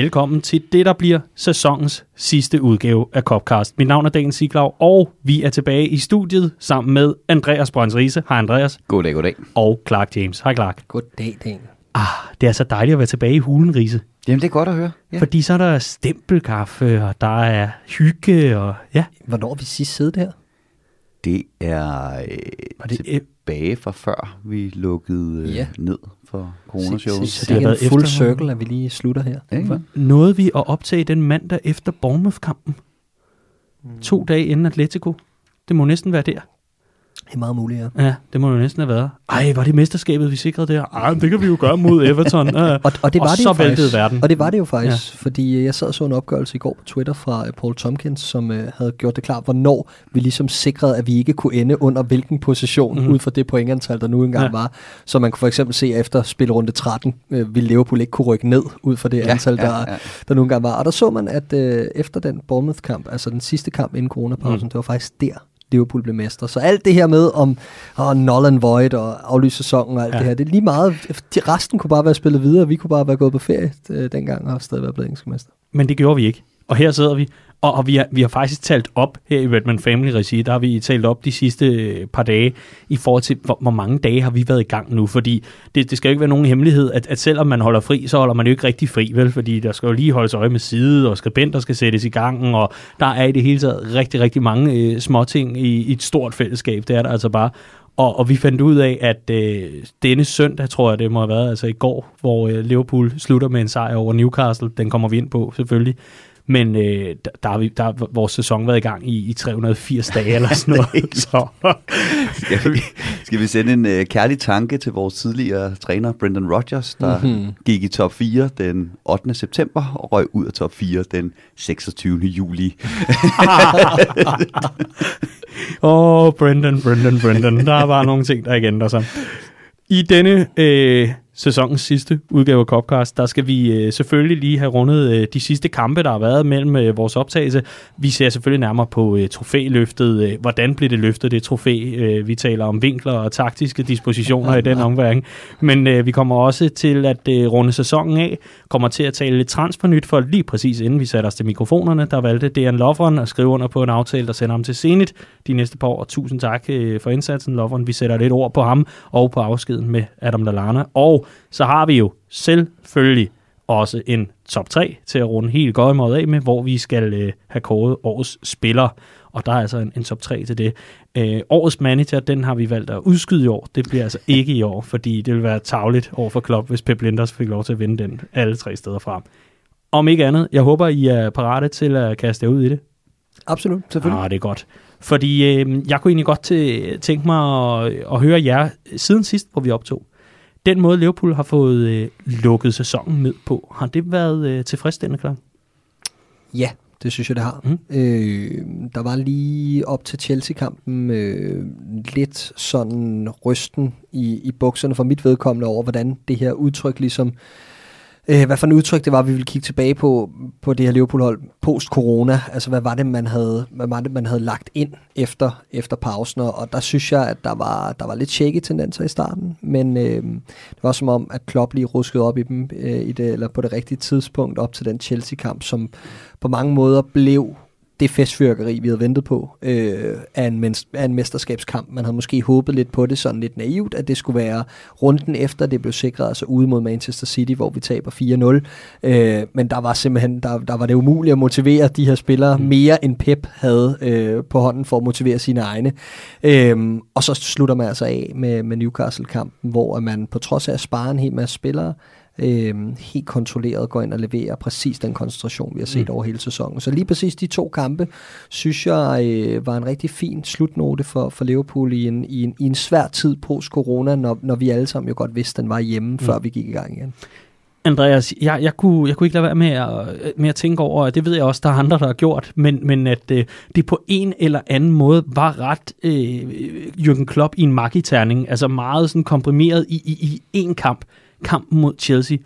Velkommen til det, der bliver sæsonens sidste udgave af Copcast. Mit navn er Daniel Siglaug, og vi er tilbage i studiet sammen med Andreas Brøns Riese. Hej Andreas. Goddag, goddag. Og Clark James. Hej Clark. Goddag, Daniel. Ah, det er så dejligt at være tilbage i hulen, Riese. Jamen, det er godt at høre. Ja. Fordi så er der stempelkaffe, og der er hygge, og ja. Hvornår har vi sidst siddet her? Det er øh, Var det tilbage fra før vi lukkede øh, Ja. ned for coronashowet. Så, så, det det har er været en efter- circle, at vi lige slutter her. Ikke? Nåede vi at optage den mandag efter Bournemouth-kampen? To dage inden Atletico. Det må næsten være der. Det er meget muligt, ja. Ja, det må jo næsten have været. Ej, var det mesterskabet, vi sikrede der? Ej, det kan vi jo gøre mod Everton. Ja. Og, og det var og det så jo faktisk. verden. Og det var det jo faktisk, ja. fordi øh, jeg sad og så en opgørelse i går på Twitter fra øh, Paul Tompkins, som øh, havde gjort det klart, hvornår vi ligesom sikrede, at vi ikke kunne ende under hvilken position, Mhm. mm. ud fra det pointantal, der nu engang Ja. var. Så man kunne for eksempel se efter spilrunde 13, øh, ville Liverpool ikke kunne rykke ned, ud fra det ja, antal, der, ja, ja. der nu engang var. Og der så man, at øh, efter den Bournemouth-kamp, altså den sidste kamp inden coronapausen, mm. det var faktisk der, Liverpool blev mestre. Så alt det her med om oh, null and void og aflyse sæsonen og alt Ja. det her, det er lige meget. De, resten kunne bare være spillet videre, vi kunne bare være gået på ferie øh, dengang og stadig være blevet engelske mester. Men det gjorde vi ikke. Og her sidder vi, og, og vi, har, vi har faktisk talt op her i Redman Family Regi, der har vi talt op de sidste øh, par dage i forhold til, hvor, hvor mange dage har vi været i gang nu. Fordi det, det skal jo ikke være nogen hemmelighed, at, at selvom man holder fri, så holder man jo ikke rigtig fri, vel? Fordi der skal jo lige holdes øje med side, og skribenter skal sættes i gang, og der er i det hele taget rigtig, rigtig mange øh, småting i, i et stort fællesskab. Det er der altså bare. Og, og vi fandt ud af, at øh, denne søndag, tror jeg det må have været, altså i går, hvor øh, Liverpool slutter med en sejr over Newcastle, den kommer vi ind på selvfølgelig, men øh, der, der, har vi, der har vores sæson været i gang i, i 380 dage eller sådan noget. Så, Skal, vi, skal vi sende en øh, kærlig tanke til vores tidligere træner, Brendan Rodgers, der Mhm. mm-hmm. gik i top 4 den 8. september og røg ud af top 4 den 26. juli. Åh, oh, Brendan, Brendan, Brendan. Der er bare nogle ting, der ikke ændrer sig. I denne øh, sæsonens sidste udgave af Copcast, der skal vi øh, selvfølgelig lige have rundet øh, de sidste kampe, der har været mellem øh, vores optagelse. Vi ser selvfølgelig nærmere på øh, trofæløftet. Øh, hvordan blev det løftet, det trofæ? Øh, vi taler om vinkler og taktiske dispositioner i den omværing. Men øh, vi kommer også til at øh, runde sæsonen af. Kommer til at tale lidt transfernyt, for lige præcis inden vi satte os til mikrofonerne, der valgte Dejan Lovren at skrive under på en aftale, der sender ham til Zenit de næste par år. Tusind tak øh, for indsatsen, Lovren. Vi sætter lidt ord på ham og på afskeden med Adam Lallana. Og så har vi jo selvfølgelig også en top 3 til at runde helt godt af med, hvor vi skal øh, have kåret årets spiller. Og der er altså en, en top 3 til det. Øh, årets manager, den har vi valgt at udskyde i år. Det bliver altså ikke i år, fordi det vil være tavligt over for Klopp, hvis Pep Linders fik lov til at vinde den alle tre steder fra. Om ikke andet, jeg håber, I er parate til at kaste jer ud i det. Absolut, selvfølgelig. Ah, det er godt. Fordi øh, jeg kunne egentlig godt til, tænke mig at, at høre jer siden sidst, hvor vi optog. Den måde, Liverpool har fået øh, lukket sæsonen ned på, har det været øh, tilfredsstillende, klar? Ja, det synes jeg, det har. Mm. Øh, der var lige op til Chelsea-kampen øh, lidt sådan rysten i, i bukserne for mit vedkommende over, hvordan det her udtryk ligesom... Øh, hvad for en udtryk det var, vi ville kigge tilbage på, på det her Liverpool-hold post-corona. Altså, hvad var det, man havde, hvad var det, man havde lagt ind efter, efter pausen? Og der synes jeg, at der var, der var lidt shaky tendenser i starten, men øh, det var som om, at Klopp lige ruskede op i dem øh, i det, eller på det rigtige tidspunkt op til den Chelsea-kamp, som på mange måder blev det festfyrkeri, vi havde ventet på øh, af, en af en mesterskabskamp. Man havde måske håbet lidt på det, sådan lidt naivt, at det skulle være runden efter, det blev sikret, altså ude mod Manchester City, hvor vi taber 4-0. Øh, men der var simpelthen, der, der var det umuligt at motivere de her spillere Mm. mere end Pep havde øh, på hånden for at motivere sine egne. Øh, og så slutter man altså af med, med Newcastle-kampen, hvor man på trods af at spare en hel masse spillere, øh, helt kontrolleret går ind og leverer præcis den koncentration, vi har set Mm. over hele sæsonen. Så lige præcis de to kampe, synes jeg, øh, var en rigtig fin slutnote for, for Liverpool i en, i, en, i en svær tid post-corona, når, når vi alle sammen jo godt vidste, den var hjemme, mm. før vi gik i gang igen. Andreas, jeg, jeg, kunne, jeg kunne ikke lade være med at, med at tænke over, og det ved jeg også, der er andre, der har gjort, men, men at øh, det på en eller anden måde var ret øh, Jürgen Klopp i en magiterning, altså meget sådan komprimeret i, i, i en kamp, kampen mod Chelsea.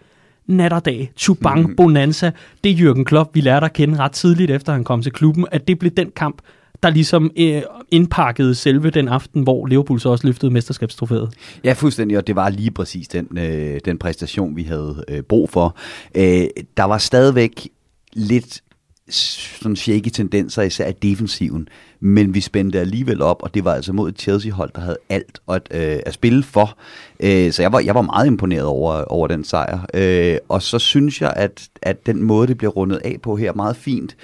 Nat og dag, Chubang, Bonanza, det er Jürgen Klopp, vi lærte at kende ret tidligt, efter han kom til klubben, at det blev den kamp, der ligesom øh, indpakkede selve den aften, hvor Liverpool så også løftede mesterskabstrofæet. Ja, fuldstændig, og det var lige præcis den, øh, den præstation, vi havde øh, brug for. Øh, der var stadigvæk lidt sådan shaky tendenser, især i defensiven, men vi spændte alligevel op, og det var altså mod et Chelsea-hold, der havde alt at, øh, at spille for. Øh, så jeg var, jeg var meget imponeret over, over den sejr. Øh, og så synes jeg, at, at den måde, det bliver rundet af på her, meget fint.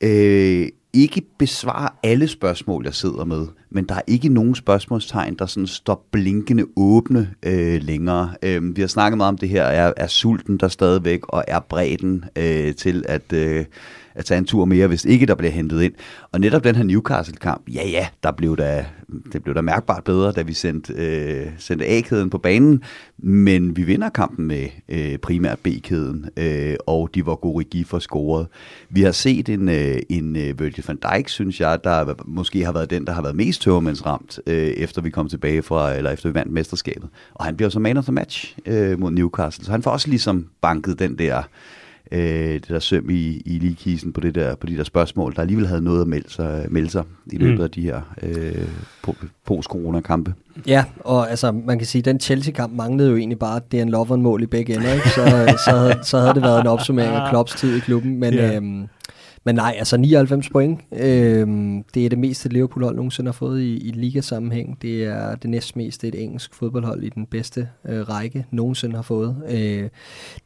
Øh, ikke besvare alle spørgsmål, jeg sidder med, men der er ikke nogen spørgsmålstegn, der sådan står blinkende åbne øh, længere. Øh, vi har snakket meget om det her, er, er sulten der stadigvæk, og er bredden øh, til at... Øh, at tage en tur mere, hvis ikke der bliver hentet ind. Og netop den her Newcastle-kamp, ja ja, der blev der, det blev der mærkbart bedre, da vi sendte, øh, sendte A-kæden på banen, men vi vinder kampen med øh, primært B-kæden, øh, og de var gode for scoret. Vi har set en, øh, en øh, Virgil van Dijk, synes jeg, der måske har været den, der har været mest tørremandsramt, øh, efter vi kom tilbage fra, eller efter vi vandt mesterskabet. Og han bliver så man of the match øh, mod Newcastle, så han får også ligesom banket den der øh, det der søm i, i ligekisen på, det der, på de der spørgsmål, der alligevel havde noget at melde sig, melde sig i løbet mm. af de her øh, post-corona-kampe. Ja, og altså, man kan sige, at den Chelsea-kamp manglede jo egentlig bare, at det er en lover-mål i begge ender, ikke? Så, så, havde, så havde det været en opsummering af Klopps tid i klubben, men... Yeah. Øhm, men nej, altså 99 point, øh, det er det meste Liverpool-hold nogensinde har fået i, i ligasammenhæng. Det er det næstmeste et engelsk fodboldhold i den bedste øh, række nogensinde har fået. Øh,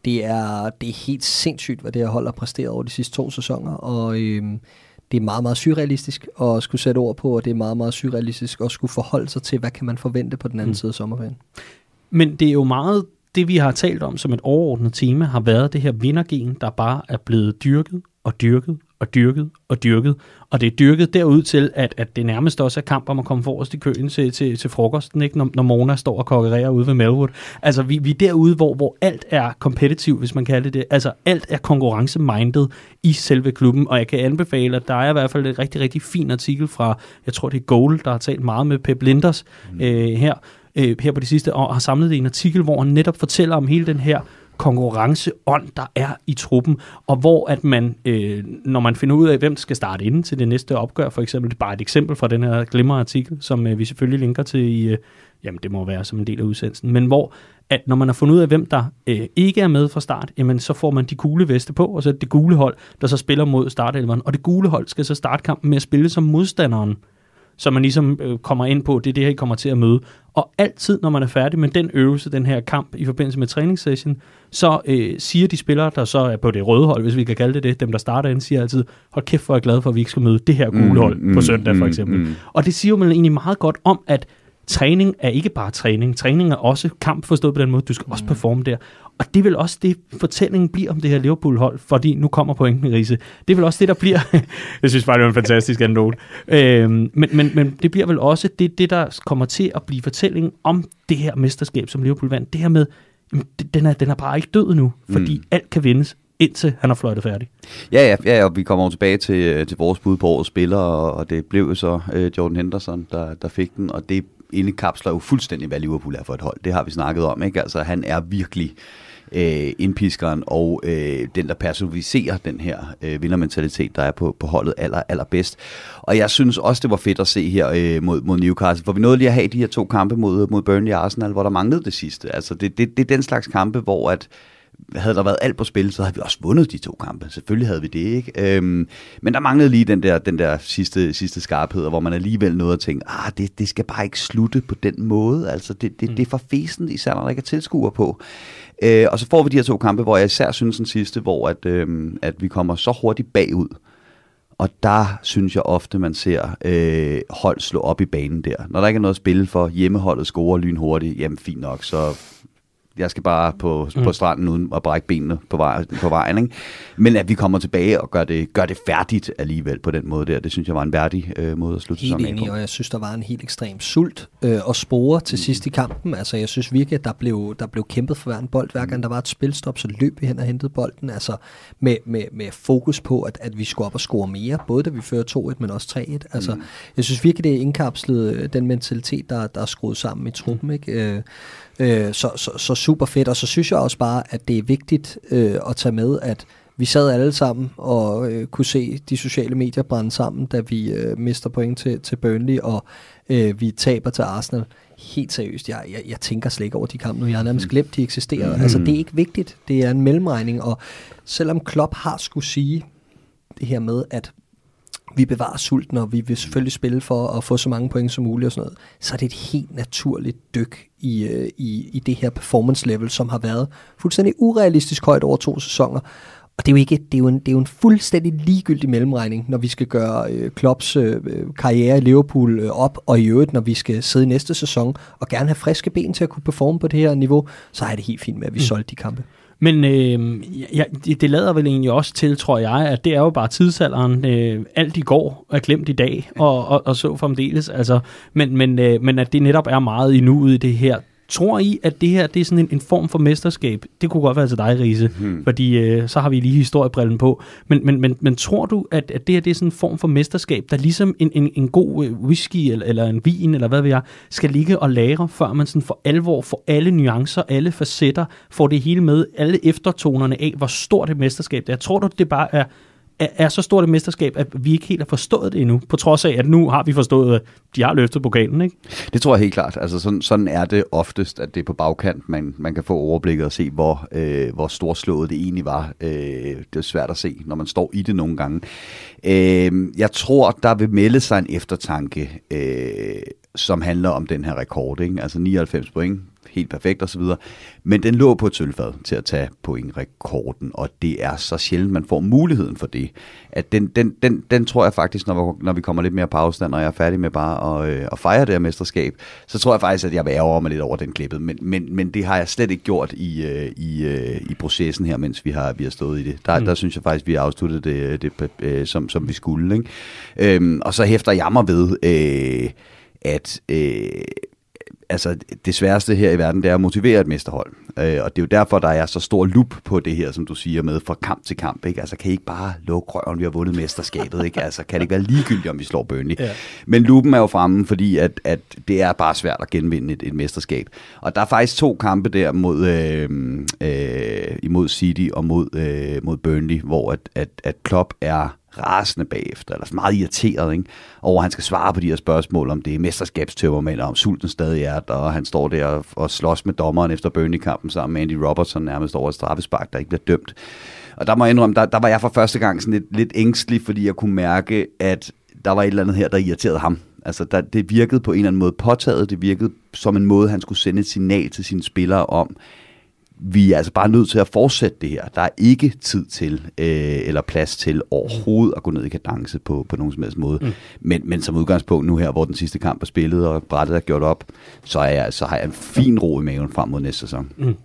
det, er, det er helt sindssygt, hvad det her hold har præsteret over de sidste to sæsoner, og øh, det er meget, meget surrealistisk at skulle sætte ord på, og det er meget, meget surrealistisk at skulle forholde sig til, hvad kan man forvente på den anden mm. side af sommerferien. Men det er jo meget det, vi har talt om som et overordnet tema, har været det her vindergen, der bare er blevet dyrket og dyrket og dyrket og dyrket. Og det er dyrket derud til, at, at det nærmest også er kamp om at komme forrest i køen til, til, til frokosten, ikke? Når, når Mona står og konkurrerer ude ved Melwood. Altså, vi, vi er derude, hvor, hvor alt er kompetitiv, hvis man kalder det det. Altså, alt er konkurrencemindet i selve klubben, og jeg kan anbefale, at der er i hvert fald et rigtig, rigtig fin artikel fra, jeg tror det er Goal, der har talt meget med Pep Linders mm. øh, her, øh, her på de sidste år, har samlet det i en artikel, hvor han netop fortæller om hele den her konkurrenceånd, der er i truppen, og hvor at man, øh, når man finder ud af, hvem skal starte inden til det næste opgør, for eksempel, det er bare et eksempel fra den her glimmerartikel, som øh, vi selvfølgelig linker til i, øh, jamen det må være som en del af udsendelsen, men hvor at når man har fundet ud af, hvem der øh, ikke er med fra start, jamen så får man de gule veste på, og så det gule hold, der så spiller mod startelveren, og det gule hold skal så starte kampen med at spille som modstanderen så man ligesom øh, kommer ind på, det er det her, I kommer til at møde. Og altid, når man er færdig med den øvelse, den her kamp i forbindelse med træningssession, så øh, siger de spillere, der så er på det røde hold, hvis vi kan kalde det det, dem der starter ind, siger altid, hold kæft, hvor er jeg glad for, at vi ikke skal møde det her gule mm, hold mm, på søndag for mm, eksempel. Mm, Og det siger jo man egentlig meget godt om, at træning er ikke bare træning. Træning er også kamp forstået på den måde. Du skal mm. også performe der. Og det vel også det, fortællingen bliver om det her Liverpool-hold, fordi nu kommer pointen, Riese. Det er vel også det, der bliver... jeg synes bare, det er en fantastisk anekdote. Øhm, men, men, men det bliver vel også det, det, der kommer til at blive fortællingen om det her mesterskab, som Liverpool vandt. Det her med, den er, den er bare ikke død nu, fordi mm. alt kan vindes indtil han har fløjtet færdig. Ja, ja, ja, og vi kommer tilbage til, øh, til vores bud på årets spiller, og det blev jo så uh, Jordan Henderson, der, der fik den, og det indekapsler jo fuldstændig, hvad Liverpool er for et hold. Det har vi snakket om, ikke? Altså, han er virkelig øh, indpiskeren og øh, den, der personificerer den her øh, vindermentalitet, der er på, på holdet aller, allerbedst. Og jeg synes også, det var fedt at se her øh, mod, mod Newcastle, for vi nåede lige at have de her to kampe mod, mod Burnley og Arsenal, hvor der manglede det sidste. Altså det, det, det er den slags kampe, hvor at havde der været alt på spil, så havde vi også vundet de to kampe. Selvfølgelig havde vi det, ikke? Øhm, men der manglede lige den der, den der sidste, sidste skarphed, hvor man alligevel nåede at tænke, ah, det, det skal bare ikke slutte på den måde. Altså, det, det, mm. det er for fesen, især når der ikke er tilskuer på. Øh, og så får vi de her to kampe, hvor jeg især synes den sidste, hvor at, øh, at vi kommer så hurtigt bagud. Og der synes jeg ofte, man ser øh, hold slå op i banen der. Når der ikke er noget at spille for, hjemmeholdet scorer lynhurtigt, jamen fint nok, så jeg skal bare på, mm. på stranden uden at brække benene på, vej, på vejen. Ikke? Men at vi kommer tilbage og gør det, gør det færdigt alligevel på den måde der, det synes jeg var en værdig øh, måde at slutte helt sæsonen enig, og jeg synes, der var en helt ekstrem sult øh, og spore til mm. sidst i kampen. Altså jeg synes virkelig, at der blev, der blev kæmpet for hver en bold. Hver gang mm. der var et spilstop, så løb vi hen og hentede bolden. Altså med, med, med fokus på, at, at vi skulle op og score mere, både da vi fører 2-1, men også 3-1. Altså mm. jeg synes virkelig, det er indkapslet øh, den mentalitet, der, der er skruet sammen i truppen. Mm. Ikke? Øh, Øh, så, så, så super fedt, og så synes jeg også bare, at det er vigtigt øh, at tage med, at vi sad alle sammen og øh, kunne se de sociale medier brænde sammen, da vi øh, mister point til, til Burnley, og øh, vi taber til Arsenal. Helt seriøst, jeg, jeg, jeg tænker slet ikke over de kampe nu. Jeg har nærmest glemt, de eksisterer. Mm. Altså, det er ikke vigtigt. Det er en mellemregning, og selvom Klopp har skulle sige det her med, at vi bevarer sulten, og vi vil selvfølgelig spille for at få så mange point som muligt og sådan noget, så er det et helt naturligt dyk i, øh, i, i det her performance level, som har været fuldstændig urealistisk højt over to sæsoner. Og det er jo, ikke, det er jo, en, det er jo en fuldstændig ligegyldig mellemregning, når vi skal gøre øh, Klopps øh, karriere i Liverpool øh, op, og i øvrigt, når vi skal sidde i næste sæson og gerne have friske ben til at kunne performe på det her niveau, så er det helt fint med, at vi mm. solgte de kampe. Men øh, ja, det, det lader vel egentlig også til, tror jeg, at det er jo bare tidsalderen. Øh, alt i går er glemt i dag, og, og, og så fremdeles. Altså, men, men, øh, men at det netop er meget i nuet i det her Tror I, at det her det er sådan en, en form for mesterskab? Det kunne godt være til dig, Riese, hmm. fordi øh, så har vi lige historiebrillen på. Men, men, men, men tror du, at, at det her det er sådan en form for mesterskab, der ligesom en, en, en god øh, whisky eller, eller en vin, eller hvad ved jeg, skal ligge og lagre, før man sådan for alvor får alle nuancer, alle facetter, får det hele med, alle eftertonerne af, hvor stort et mesterskab det er. Tror du, det bare er er, er så stort et mesterskab, at vi ikke helt har forstået det endnu, på trods af, at nu har vi forstået, at de har løftet pokalen, ikke? Det tror jeg helt klart. Altså sådan, sådan er det oftest, at det er på bagkant, man, man kan få overblikket og se, hvor, øh, hvor storslået det egentlig var. Øh, det er svært at se, når man står i det nogle gange. Øh, jeg tror, der vil melde sig en eftertanke, øh, som handler om den her rekord. Ikke? Altså 99 point, helt perfekt osv. Men den lå på et sølvfad til at tage pointrekorden, og det er så sjældent, man får muligheden for det. At den, den, den, den tror jeg faktisk, når vi, når vi kommer lidt mere på afstand, og jeg er færdig med bare at, øh, at fejre det her mesterskab, så tror jeg faktisk, at jeg vil ærge mig lidt over den klippet. Men, men, men det har jeg slet ikke gjort i, øh, i, øh, i processen her, mens vi har, vi har stået i det. Der, mm. der synes jeg faktisk, vi har afsluttet det, det øh, som, som vi skulle. Ikke? Øhm, og så hæfter jeg mig ved, øh, at... Øh, altså, det sværeste her i verden, det er at motivere et mesterhold. Øh, og det er jo derfor, der er så stor lup på det her, som du siger, med fra kamp til kamp. Ikke? Altså, kan I ikke bare lukke røven, vi har vundet mesterskabet? Ikke? Altså, kan det ikke være ligegyldigt, om vi slår Burnley? Ja. Men lupen er jo fremme, fordi at, at det er bare svært at genvinde et, et mesterskab. Og der er faktisk to kampe der mod, øh, øh, imod City og mod, øh, mod Burnley, hvor at, at, at Klopp er rasende bagefter, eller meget irriteret, ikke? over at han skal svare på de her spørgsmål, om det er mesterskabstømmermænd, og om sulten stadig er der, og han står der og, og slås med dommeren efter Burnley-kampen sammen med Andy Robertson nærmest over et straffespark, der ikke bliver dømt. Og der må jeg indrømme, der, der var jeg for første gang sådan lidt, lidt ængstelig, fordi jeg kunne mærke, at der var et eller andet her, der irriterede ham. Altså, der, det virkede på en eller anden måde påtaget, det virkede som en måde, han skulle sende et signal til sine spillere om, vi er altså bare nødt til at fortsætte det her. Der er ikke tid til, øh, eller plads til overhovedet at gå ned i kadence på, på nogen som helst måde. Mm. Men, men som udgangspunkt nu her, hvor den sidste kamp er spillet, og brættet er gjort op, så, er jeg, så har jeg en fin ro i maven frem mod næste sæson. Mm.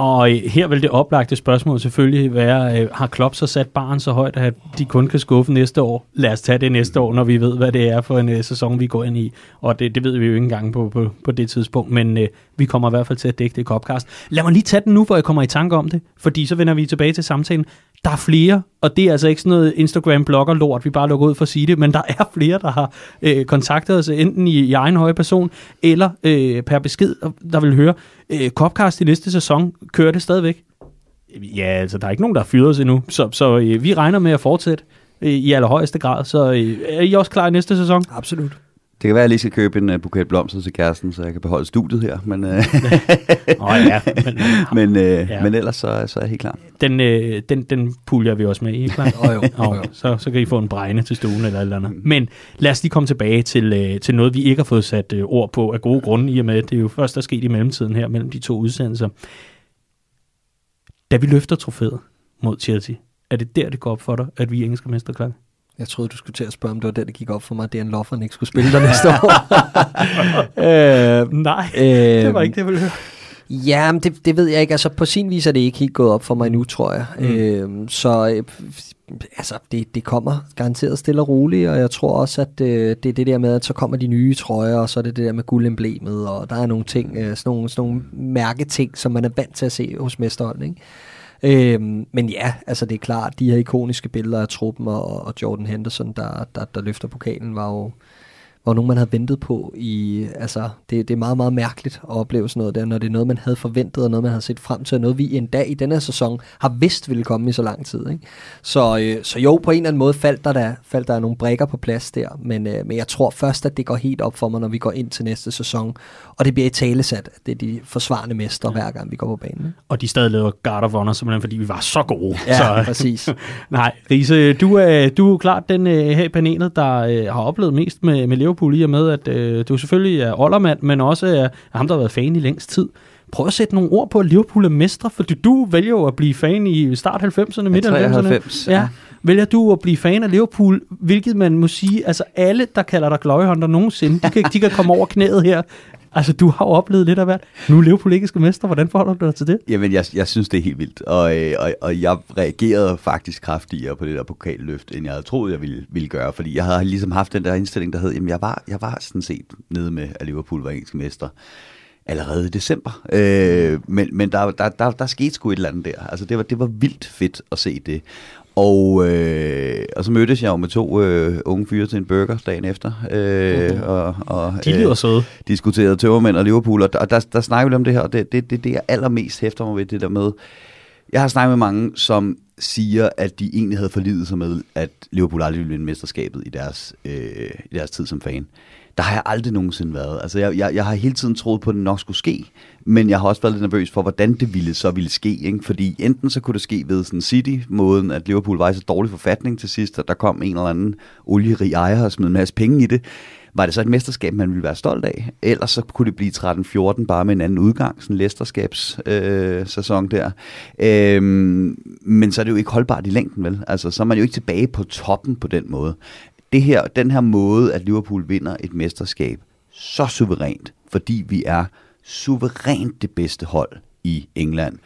Og her vil det oplagte spørgsmål selvfølgelig være, øh, har Klopp så sat barn så højt, at de kun kan skuffe næste år? Lad os tage det næste år, når vi ved, hvad det er for en øh, sæson, vi går ind i. Og det, det ved vi jo ikke engang på, på, på det tidspunkt, men øh, vi kommer i hvert fald til at dække det i Copcast. Lad mig lige tage den nu, hvor jeg kommer i tanke om det, fordi så vender vi tilbage til samtalen. Der er flere, og det er altså ikke sådan noget Instagram-blogger-lort, vi bare lukker ud for at sige det, men der er flere, der har øh, kontaktet os, enten i, i egen høje person, eller øh, per besked, der vil høre, øh, Copcast i næste sæson, kører det stadigvæk? Ja, altså der er ikke nogen, der har fyret os endnu, så, så øh, vi regner med at fortsætte øh, i allerhøjeste grad, så øh, er I også klar i næste sæson? Absolut. Det kan være, at jeg lige skal købe en uh, buket blomster til kæresten, så jeg kan beholde studiet her. Men, uh, oh, ja, men, men, uh, ja. men ellers så, så er jeg helt klar. Den, uh, den, den puljer vi også med, ikke klar? oh, jo, oh, jo. Så, så kan I få en bregne til stuen eller eller andet. Men lad os lige komme tilbage til, uh, til noget, vi ikke har fået sat uh, ord på af gode grunde, i og med, det er jo først, der er sket i mellemtiden her, mellem de to udsendelser. Da vi løfter trofæet mod Chelsea, er det der, det går op for dig, at vi er engelske mesterklasse? Jeg troede, du skulle til at spørge, om det var det, der gik op for mig, at Dejan Lofferen ikke skulle spille der næste år. øh, Nej, øh, det var ikke det, jeg ville høre. Ja, men det, det ved jeg ikke. Altså, på sin vis er det ikke helt gået op for mig nu, tror jeg. Mm. Øh, så altså, det, det kommer garanteret stille og roligt, og jeg tror også, at øh, det er det der med, at så kommer de nye trøjer, og så er det det der med guldemblemet, og der er nogle ting, øh, sådan, nogle, sådan nogle mærketing, som man er vant til at se hos mesterholden, ikke? Øhm, men ja, altså det er klart, de her ikoniske billeder af truppen og, og Jordan Henderson, der, der, der løfter pokalen, var jo, var nogen, man havde ventet på i, altså, det, det er meget, meget mærkeligt at opleve sådan noget der, når det er noget, man havde forventet, og noget, man havde set frem til, og noget, vi en dag i denne her sæson har vidst ville komme i så lang tid. Ikke? Så, øh, så jo, på en eller anden måde faldt der, der, faldt der nogle brækker på plads der, men, øh, men jeg tror først, at det går helt op for mig, når vi går ind til næste sæson, og det bliver i talesat, at det er de forsvarende mestre, ja. hver gang vi går på banen. Og de stadig laver Guard of Honor, simpelthen fordi vi var så gode. Ja, så, præcis. Nej, Riese, du er, du er klart den øh, her i panelet, der øh, har oplevet mest med, med Liverpool, i og med, at øh, du selvfølgelig er Ollermand, men også er ham, der har været fan i længst tid. Prøv at sætte nogle ord på, at Liverpool er mestre, for du vælger jo at blive fan i start 90'erne, midt 90'erne. 93, ja. Vælger du at blive fan af Liverpool, hvilket man må sige, altså alle, der kalder dig Glory Hunter nogensinde, de kan, de kan komme over knæet her. Altså, du har jo oplevet lidt af hvert. Nu er Liverpool ikke mester. Hvordan forholder du dig til det? Jamen, jeg, jeg synes, det er helt vildt. Og, øh, og, og jeg reagerede faktisk kraftigere på det der pokalløft, end jeg havde troet, jeg ville, ville gøre. Fordi jeg havde ligesom haft den der indstilling, der hed, jamen, jeg var, jeg var sådan set nede med, at Liverpool var engelsk mester allerede i december. Øh, men men der, der, der, der skete sgu et eller andet der. Altså, det var, det var vildt fedt at se det. Og, øh, og så mødtes jeg jo med to øh, unge fyre til en burger dagen efter. Øh, uh-huh. og, og, De lyder øh, søde. Diskuterede tøvermænd og Liverpool, og der, der, der snakker vi om det her, og det, det, det, det jeg allermest hæfter mig ved, det der med, jeg har snakket med mange, som siger, at de egentlig havde forlidet sig med, at Liverpool aldrig ville vinde mesterskabet i deres, øh, i deres tid som fan. Der har jeg aldrig nogensinde været. Altså, jeg, jeg, jeg har hele tiden troet på, at det nok skulle ske, men jeg har også været lidt nervøs for, hvordan det ville så ville ske. Ikke? Fordi enten så kunne det ske ved sådan City-måden, at Liverpool var i så dårlig forfatning til sidst, at der kom en eller anden olierig ejer og smed en masse penge i det. Var det så et mesterskab, man ville være stolt af? Ellers så kunne det blive 13-14 bare med en anden udgang, sådan en læsterskabssæson øh, sæson der. Øhm, men så er det jo ikke holdbart i længden, vel? Altså, så er man jo ikke tilbage på toppen på den måde. Det her, den her måde, at Liverpool vinder et mesterskab så suverænt, fordi vi er suverænt det bedste hold i England,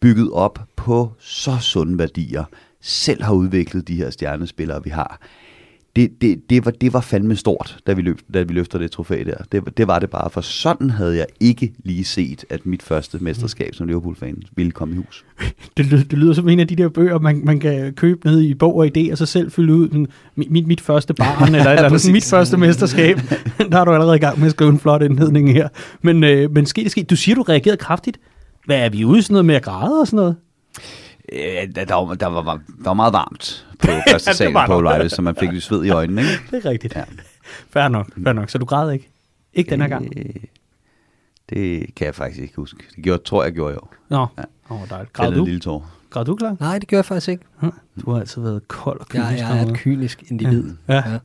bygget op på så sunde værdier, selv har udviklet de her stjernespillere, vi har. Det, det, det, var, det var fandme stort, da vi, løb, da vi løfter det trofæ der. Det, det var det bare, for sådan havde jeg ikke lige set, at mit første mesterskab som Liverpool-fan ville komme i hus. Det, lyder, det lyder som en af de der bøger, man, man kan købe ned i bog og idé, og så selv fylde ud mit, mit første barn, eller, eller ja, mit første mesterskab. der er du allerede i gang med at skrive en flot indledning her. Men, øh, men ske ske. Du siger, du reagerede kraftigt. Hvad er vi ude sådan noget med at græde og sådan noget? Øh, der, der, var, der, var, der var meget varmt på første ja, på Live, så man fik lidt sved i øjnene. Ikke? Det er rigtigt. Ja. Fair nok, fair nok. Så du græd ikke? Ikke den her gang? Øh, det kan jeg faktisk ikke huske. Det gjorde, tror jeg, gjorde jeg jo. Nå, ja. oh, dejligt. Græd du? lille tår. Græd du klar? Nej, det gør jeg faktisk ikke. Du har altid været kold og kynisk. Jeg, jeg er et kynisk individ. Ja. ja.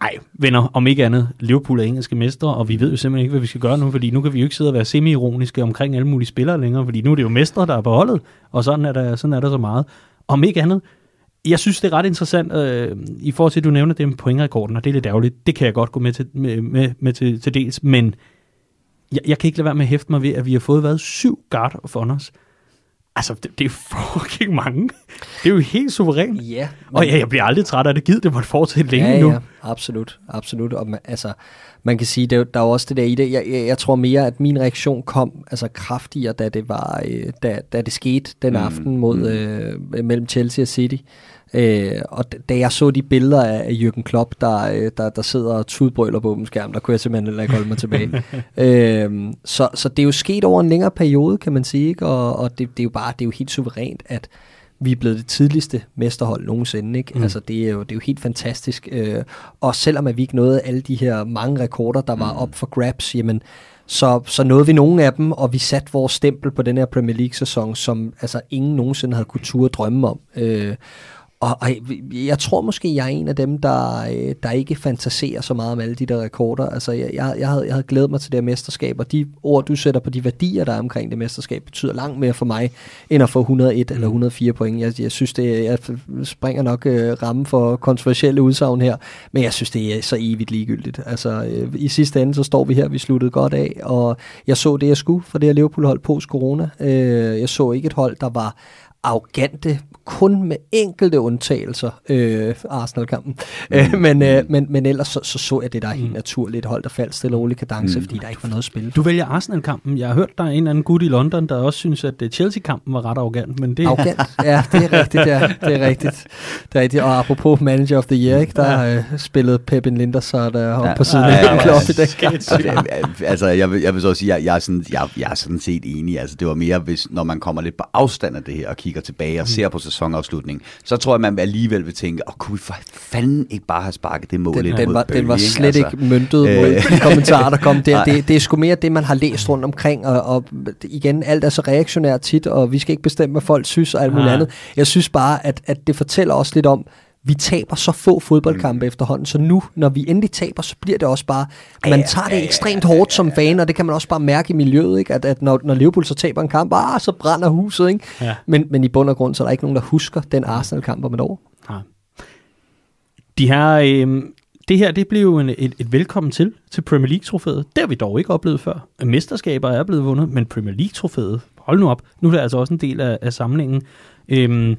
Ej, venner, om ikke andet, Liverpool er engelske mestre, og vi ved jo simpelthen ikke, hvad vi skal gøre nu, fordi nu kan vi jo ikke sidde og være semi-ironiske omkring alle mulige spillere længere, fordi nu er det jo mestre, der er på holdet, og sådan er der, sådan er der så meget. Om ikke andet, jeg synes, det er ret interessant, øh, i forhold til, at du nævner det med pointrekorden, og det er lidt ærgerligt, det kan jeg godt gå med til, med, med, med til, til dels, men jeg, jeg kan ikke lade være med at hæfte mig ved, at vi har fået været syv guard of honors. Altså, det, det er fucking mange. Det er jo helt suverænt. Ja. Men... Og ja, jeg bliver aldrig træt af det. Givet, det måtte fortsætte længe ja, nu. Ja, absolut. absolut. Og man, altså, man kan sige, det, der er også det der i det. Jeg, jeg, jeg tror mere, at min reaktion kom altså kraftigere, da det, var, øh, da, da det skete den mm. aften mod, mm. øh, mellem Chelsea og City. Øh, og da jeg så de billeder af Jürgen Klopp, der, øh, der, der sidder og tudbrøler på åben skærm, der kunne jeg simpelthen heller ikke holde mig tilbage. øh, så, så det er jo sket over en længere periode, kan man sige, ikke? og, og det, det, er jo bare det er jo helt suverænt, at vi er blevet det tidligste mesterhold nogensinde. Ikke? Mm. Altså, det, er jo, det er jo helt fantastisk. Øh, og selvom at vi ikke nåede alle de her mange rekorder, der var mm. op for grabs, jamen, så, så nåede vi nogle af dem, og vi satte vores stempel på den her Premier League-sæson, som altså, ingen nogensinde havde kunne turde drømme om. Øh, og, og jeg tror måske, jeg er en af dem, der, øh, der ikke fantaserer så meget om alle de der rekorder. Altså, jeg, jeg, jeg, havde, jeg havde glædet mig til det her mesterskab, og de ord, du sætter på de værdier, der er omkring det mesterskab, betyder langt mere for mig, end at få 101 eller 104 mm. point. Jeg, jeg synes, det jeg springer nok uh, ramme for kontroversielle udsagn her, men jeg synes, det er så evigt ligegyldigt. Altså, uh, i sidste ende, så står vi her, vi sluttede godt af, og jeg så det, jeg skulle for det her Liverpool-hold post-corona. Uh, jeg så ikke et hold, der var arrogante, kun med enkelte undtagelser øh, Arsenal-kampen. Mm. Øh, men, øh, men, men ellers så, så så jeg det, der er helt mm. naturligt. Hold der faldt stille og roligt kadence, mm. fordi der ikke var noget at spille. Du vælger Arsenal-kampen. Jeg har hørt, der er en eller anden gut i London, der også synes, at øh, Chelsea-kampen var ret arrogant. Men det... Arrogant? Ja, det er rigtigt. Ja. Det er rigtigt. Det er rigtigt. Og apropos Manager of the Year, ikke, der har ja. øh, spillet Pep Linder, så der oppe ja. på siden af ja, Klopp i den Altså, jeg vil, jeg vil så sige, jeg, jeg, er sådan, jeg, jeg er sådan set enig. Altså, det var mere, hvis, når man kommer lidt på afstand af det her, og kigger tilbage og mm. ser på sæsonafslutningen, så tror jeg, man alligevel vil tænke, åh, kunne vi for fanden ikke bare have sparket det mål den, ind den, var, Burnley, den var slet ikke, altså, ikke møntet øh, mod de kommentarer, der kom der. Det, det er sgu mere det, man har læst rundt omkring, og, og igen, alt er så reaktionært tit, og vi skal ikke bestemme, hvad folk synes og alt muligt andet. Jeg synes bare, at, at det fortæller også lidt om, vi taber så få fodboldkampe mm. efterhånden, så nu, når vi endelig taber, så bliver det også bare, man tager det ekstremt hårdt som fan, og det kan man også bare mærke i miljøet, ikke? At, at når, når Liverpool så taber en kamp, ah, så brænder huset, ikke? Ja. Men, men i bund og grund, så er der ikke nogen, der husker den Arsenal-kamp om et år. Ja. De her, øh, det her, det blev jo en, et, et velkommen til, til Premier League-trofæet. Det har vi dog ikke oplevet før. Mesterskaber er blevet vundet, men Premier League-trofæet, hold nu op, nu er det altså også en del af, af samlingen. Øhm,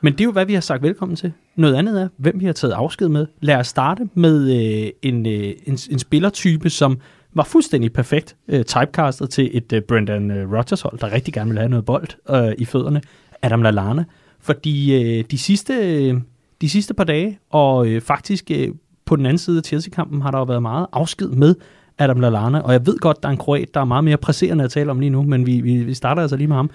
men det er jo, hvad vi har sagt velkommen til. Noget andet er, hvem vi har taget afsked med. Lad os starte med øh, en, øh, en, en spillertype, som var fuldstændig perfekt øh, typecastet til et øh, Brendan øh, Rodgers hold, der rigtig gerne ville have noget bold øh, i fødderne. Adam Lallana. Fordi øh, de, sidste, øh, de sidste par dage, og øh, faktisk øh, på den anden side af Chelsea-kampen, har der jo været meget afsked med Adam Lallana. Og jeg ved godt, der er en kroat, der er meget mere presserende at tale om lige nu, men vi, vi, vi starter altså lige med ham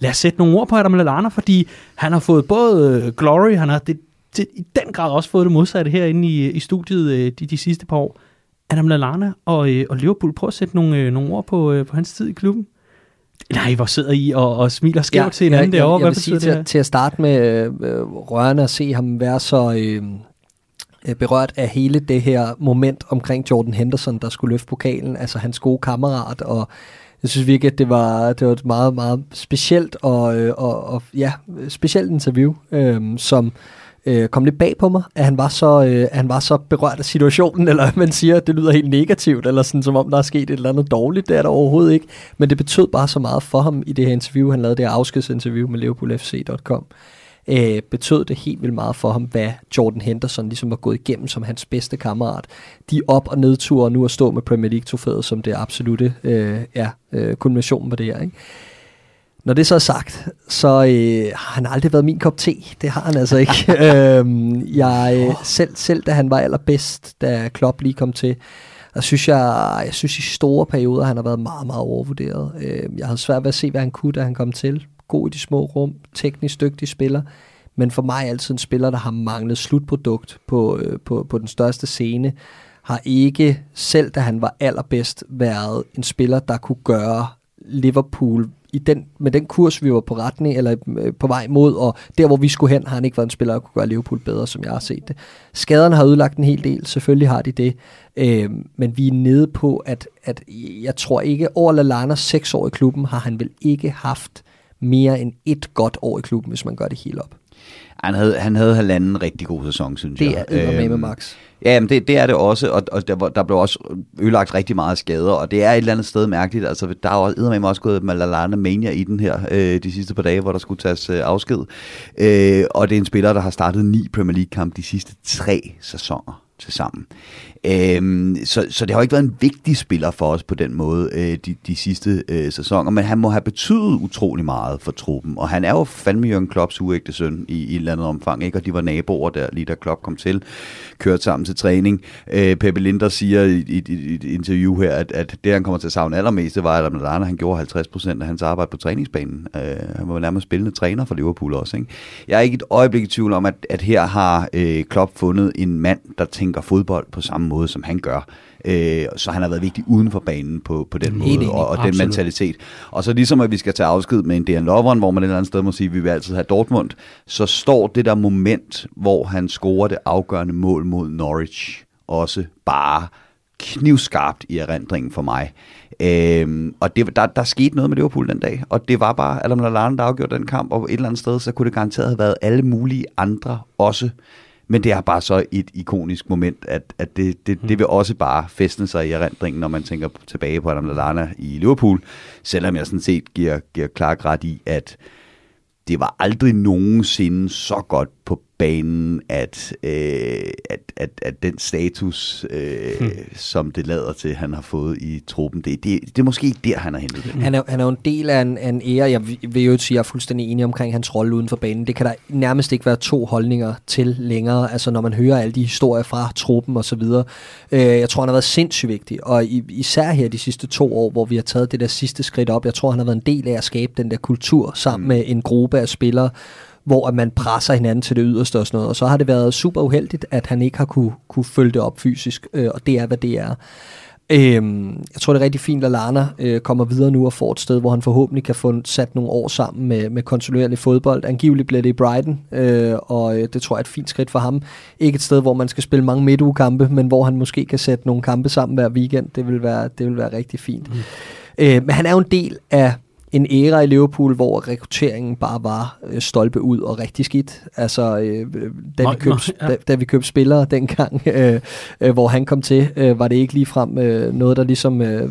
lad os sætte nogle ord på Adam Lallana, fordi han har fået både øh, glory, han har det, det, i den grad også fået det modsatte herinde i, i studiet øh, de, de sidste par år. Adam Lallana og, øh, og Liverpool, prøv at sætte nogle, øh, nogle ord på, øh, på hans tid i klubben. Nej, hvor sidder I og, og smiler skævt ja, til hinanden ja, derovre? Hvad jeg vil sige det til, til at starte med øh, rørende at se ham være så øh, øh, berørt af hele det her moment omkring Jordan Henderson, der skulle løfte pokalen, altså hans gode kammerat og jeg synes virkelig, at det var, det var et meget, meget specielt og, øh, og, og ja, specielt interview, øh, som øh, kom lidt bag på mig, at han var så, øh, at han var så berørt af situationen, eller man siger, at det lyder helt negativt, eller sådan, som om der er sket et eller andet dårligt, det er der overhovedet ikke, men det betød bare så meget for ham i det her interview, han lavede det her afskedsinterview med liverpoolfc.com, øh, betød det helt vildt meget for ham, hvad Jordan Henderson ligesom var gået igennem som hans bedste kammerat. De op- og nedture nu at stå med Premier League-trofæet som det absolute øh, ja, øh, kulminationen på det her. Ikke? Når det så er sagt, så øh, har han aldrig været min kop te. Det har han altså ikke. øhm, jeg, øh, selv, selv da han var allerbedst, da Klopp lige kom til, der synes jeg, jeg synes i store perioder, han har været meget, meget overvurderet. Øh, jeg havde svært ved at se, hvad han kunne, da han kom til god i de små rum, teknisk dygtig spiller, men for mig altid en spiller, der har manglet slutprodukt på, øh, på, på den største scene, har ikke, selv da han var allerbedst, været en spiller, der kunne gøre Liverpool i den, med den kurs, vi var på retning, eller øh, på vej mod, og der, hvor vi skulle hen, har han ikke været en spiller, der kunne gøre Liverpool bedre, som jeg har set det. Skaderne har ødelagt en hel del, selvfølgelig har de det, øh, men vi er nede på, at, at jeg tror ikke, over Lallana seks år i klubben, har han vel ikke haft mere end et godt år i klubben, hvis man gør det helt op. Han havde, han havde halvanden rigtig god sæson, synes det jeg. Det er med øhm, Max. Ja, men det, det er det også, og, og der, der blev også ødelagt rigtig meget skader, og det er et eller andet sted mærkeligt. Altså, der er jo med også gået Malalana Mania i den her øh, de sidste par dage, hvor der skulle tages øh, afsked. Øh, og det er en spiller, der har startet ni Premier League-kampe de sidste tre sæsoner til sammen. Øhm, så, så det har jo ikke været en vigtig spiller for os på den måde øh, de, de sidste øh, sæsoner, men han må have betydet utrolig meget for truppen, og han er jo fandme Jørgen Klopps uægte søn i, i et eller andet omfang, ikke? og de var naboer der, lige da Klopp kom til, kørte sammen til træning. Øh, Peppe Linder siger i, i, i et interview her, at, at det han kommer til at savne allermest, det var, at Lallana, han gjorde 50% af hans arbejde på træningsbanen. Øh, han var nærmest spillende træner for Liverpool også. Ikke? Jeg er ikke et øjeblik i tvivl om, at, at her har øh, Klopp fundet en mand, der tænker fodbold på samme måde, som han gør. Øh, så han har været vigtig uden for banen på, på den Helt måde, og, og den mentalitet. Og så ligesom at vi skal tage afsked med en Dan Lovren, hvor man et eller andet sted må sige, at vi vil altid have Dortmund, så står det der moment, hvor han scorer det afgørende mål mod Norwich, også bare knivskarpt i erindringen for mig. Øhm, og det, der, der skete noget med Liverpool den dag, og det var bare Adam Lallana, der afgjorde den kamp, og et eller andet sted, så kunne det garanteret have været alle mulige andre også. Men det er bare så et ikonisk moment, at, at det, det, det vil også bare festne sig i erindringen, når man tænker tilbage på Adam Lallana i Liverpool, selvom jeg sådan set giver, giver klar ret i, at det var aldrig nogensinde så godt på banen, at, øh, at, at, at den status, øh, hmm. som det lader til, han har fået i truppen, det, det, det er måske ikke der, han har hentet det. Han er, han er jo en del af en, af en ære. Jeg vil jo sige, at jeg er fuldstændig enig omkring hans rolle uden for banen. Det kan der nærmest ikke være to holdninger til længere, altså når man hører alle de historier fra truppen og så videre. Øh, jeg tror, han har været sindssygt vigtig, og især her de sidste to år, hvor vi har taget det der sidste skridt op, jeg tror, han har været en del af at skabe den der kultur sammen mm. med en gruppe af spillere, hvor at man presser hinanden til det yderste og sådan noget. Og så har det været super uheldigt, at han ikke har kunne, kunne følge det op fysisk, øh, og det er, hvad det er. Øhm, jeg tror, det er rigtig fint, at Lana øh, kommer videre nu og får et sted, hvor han forhåbentlig kan få sat nogle år sammen med, med kontinuerlig fodbold. Angiveligt bliver det i Brighton, øh, og øh, det tror jeg er et fint skridt for ham. Ikke et sted, hvor man skal spille mange midtugekampe, men hvor han måske kan sætte nogle kampe sammen hver weekend. Det vil være, det vil være rigtig fint. Mm. Øh, men han er jo en del af en æra i Liverpool, hvor rekrutteringen bare var øh, stolpe ud og rigtig skidt. Altså, øh, da, vi købte, ja. da, da vi købte spillere dengang, øh, øh, hvor han kom til, øh, var det ikke ligefrem øh, noget, der ligesom øh,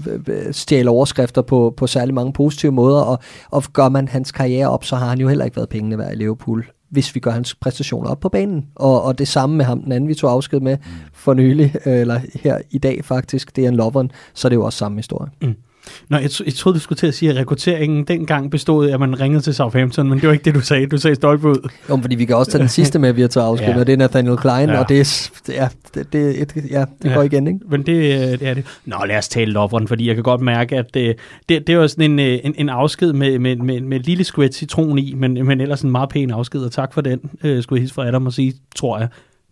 stjal overskrifter på, på særlig mange positive måder, og, og gør man hans karriere op, så har han jo heller ikke været pengene værd i Liverpool hvis vi gør hans præstationer op på banen. Og, og det samme med ham, den anden vi tog afsked med for nylig, øh, eller her i dag faktisk, det er en loveren, så er det jo også samme historie. Mm. Nå, jeg, jeg troede, du skulle til at sige, at rekrutteringen dengang bestod af, at man ringede til Southampton, men det var ikke det, du sagde. Du sagde stolpe ud. Jo, fordi vi kan også tage den sidste med, vi har taget afsked ja. og det er Nathaniel Klein, ja. og det, er, ja, det, det, et, ja, det ja. går igen, ikke? Men det, det er det. Nå, lad os tale loveren, fordi jeg kan godt mærke, at det, det, det var sådan en, en, en afsked med, med, med, med lille squat citron i, men, men ellers en meget pæn afsked, og tak for den, øh, skulle jeg hilse fra Adam og sige, tror jeg.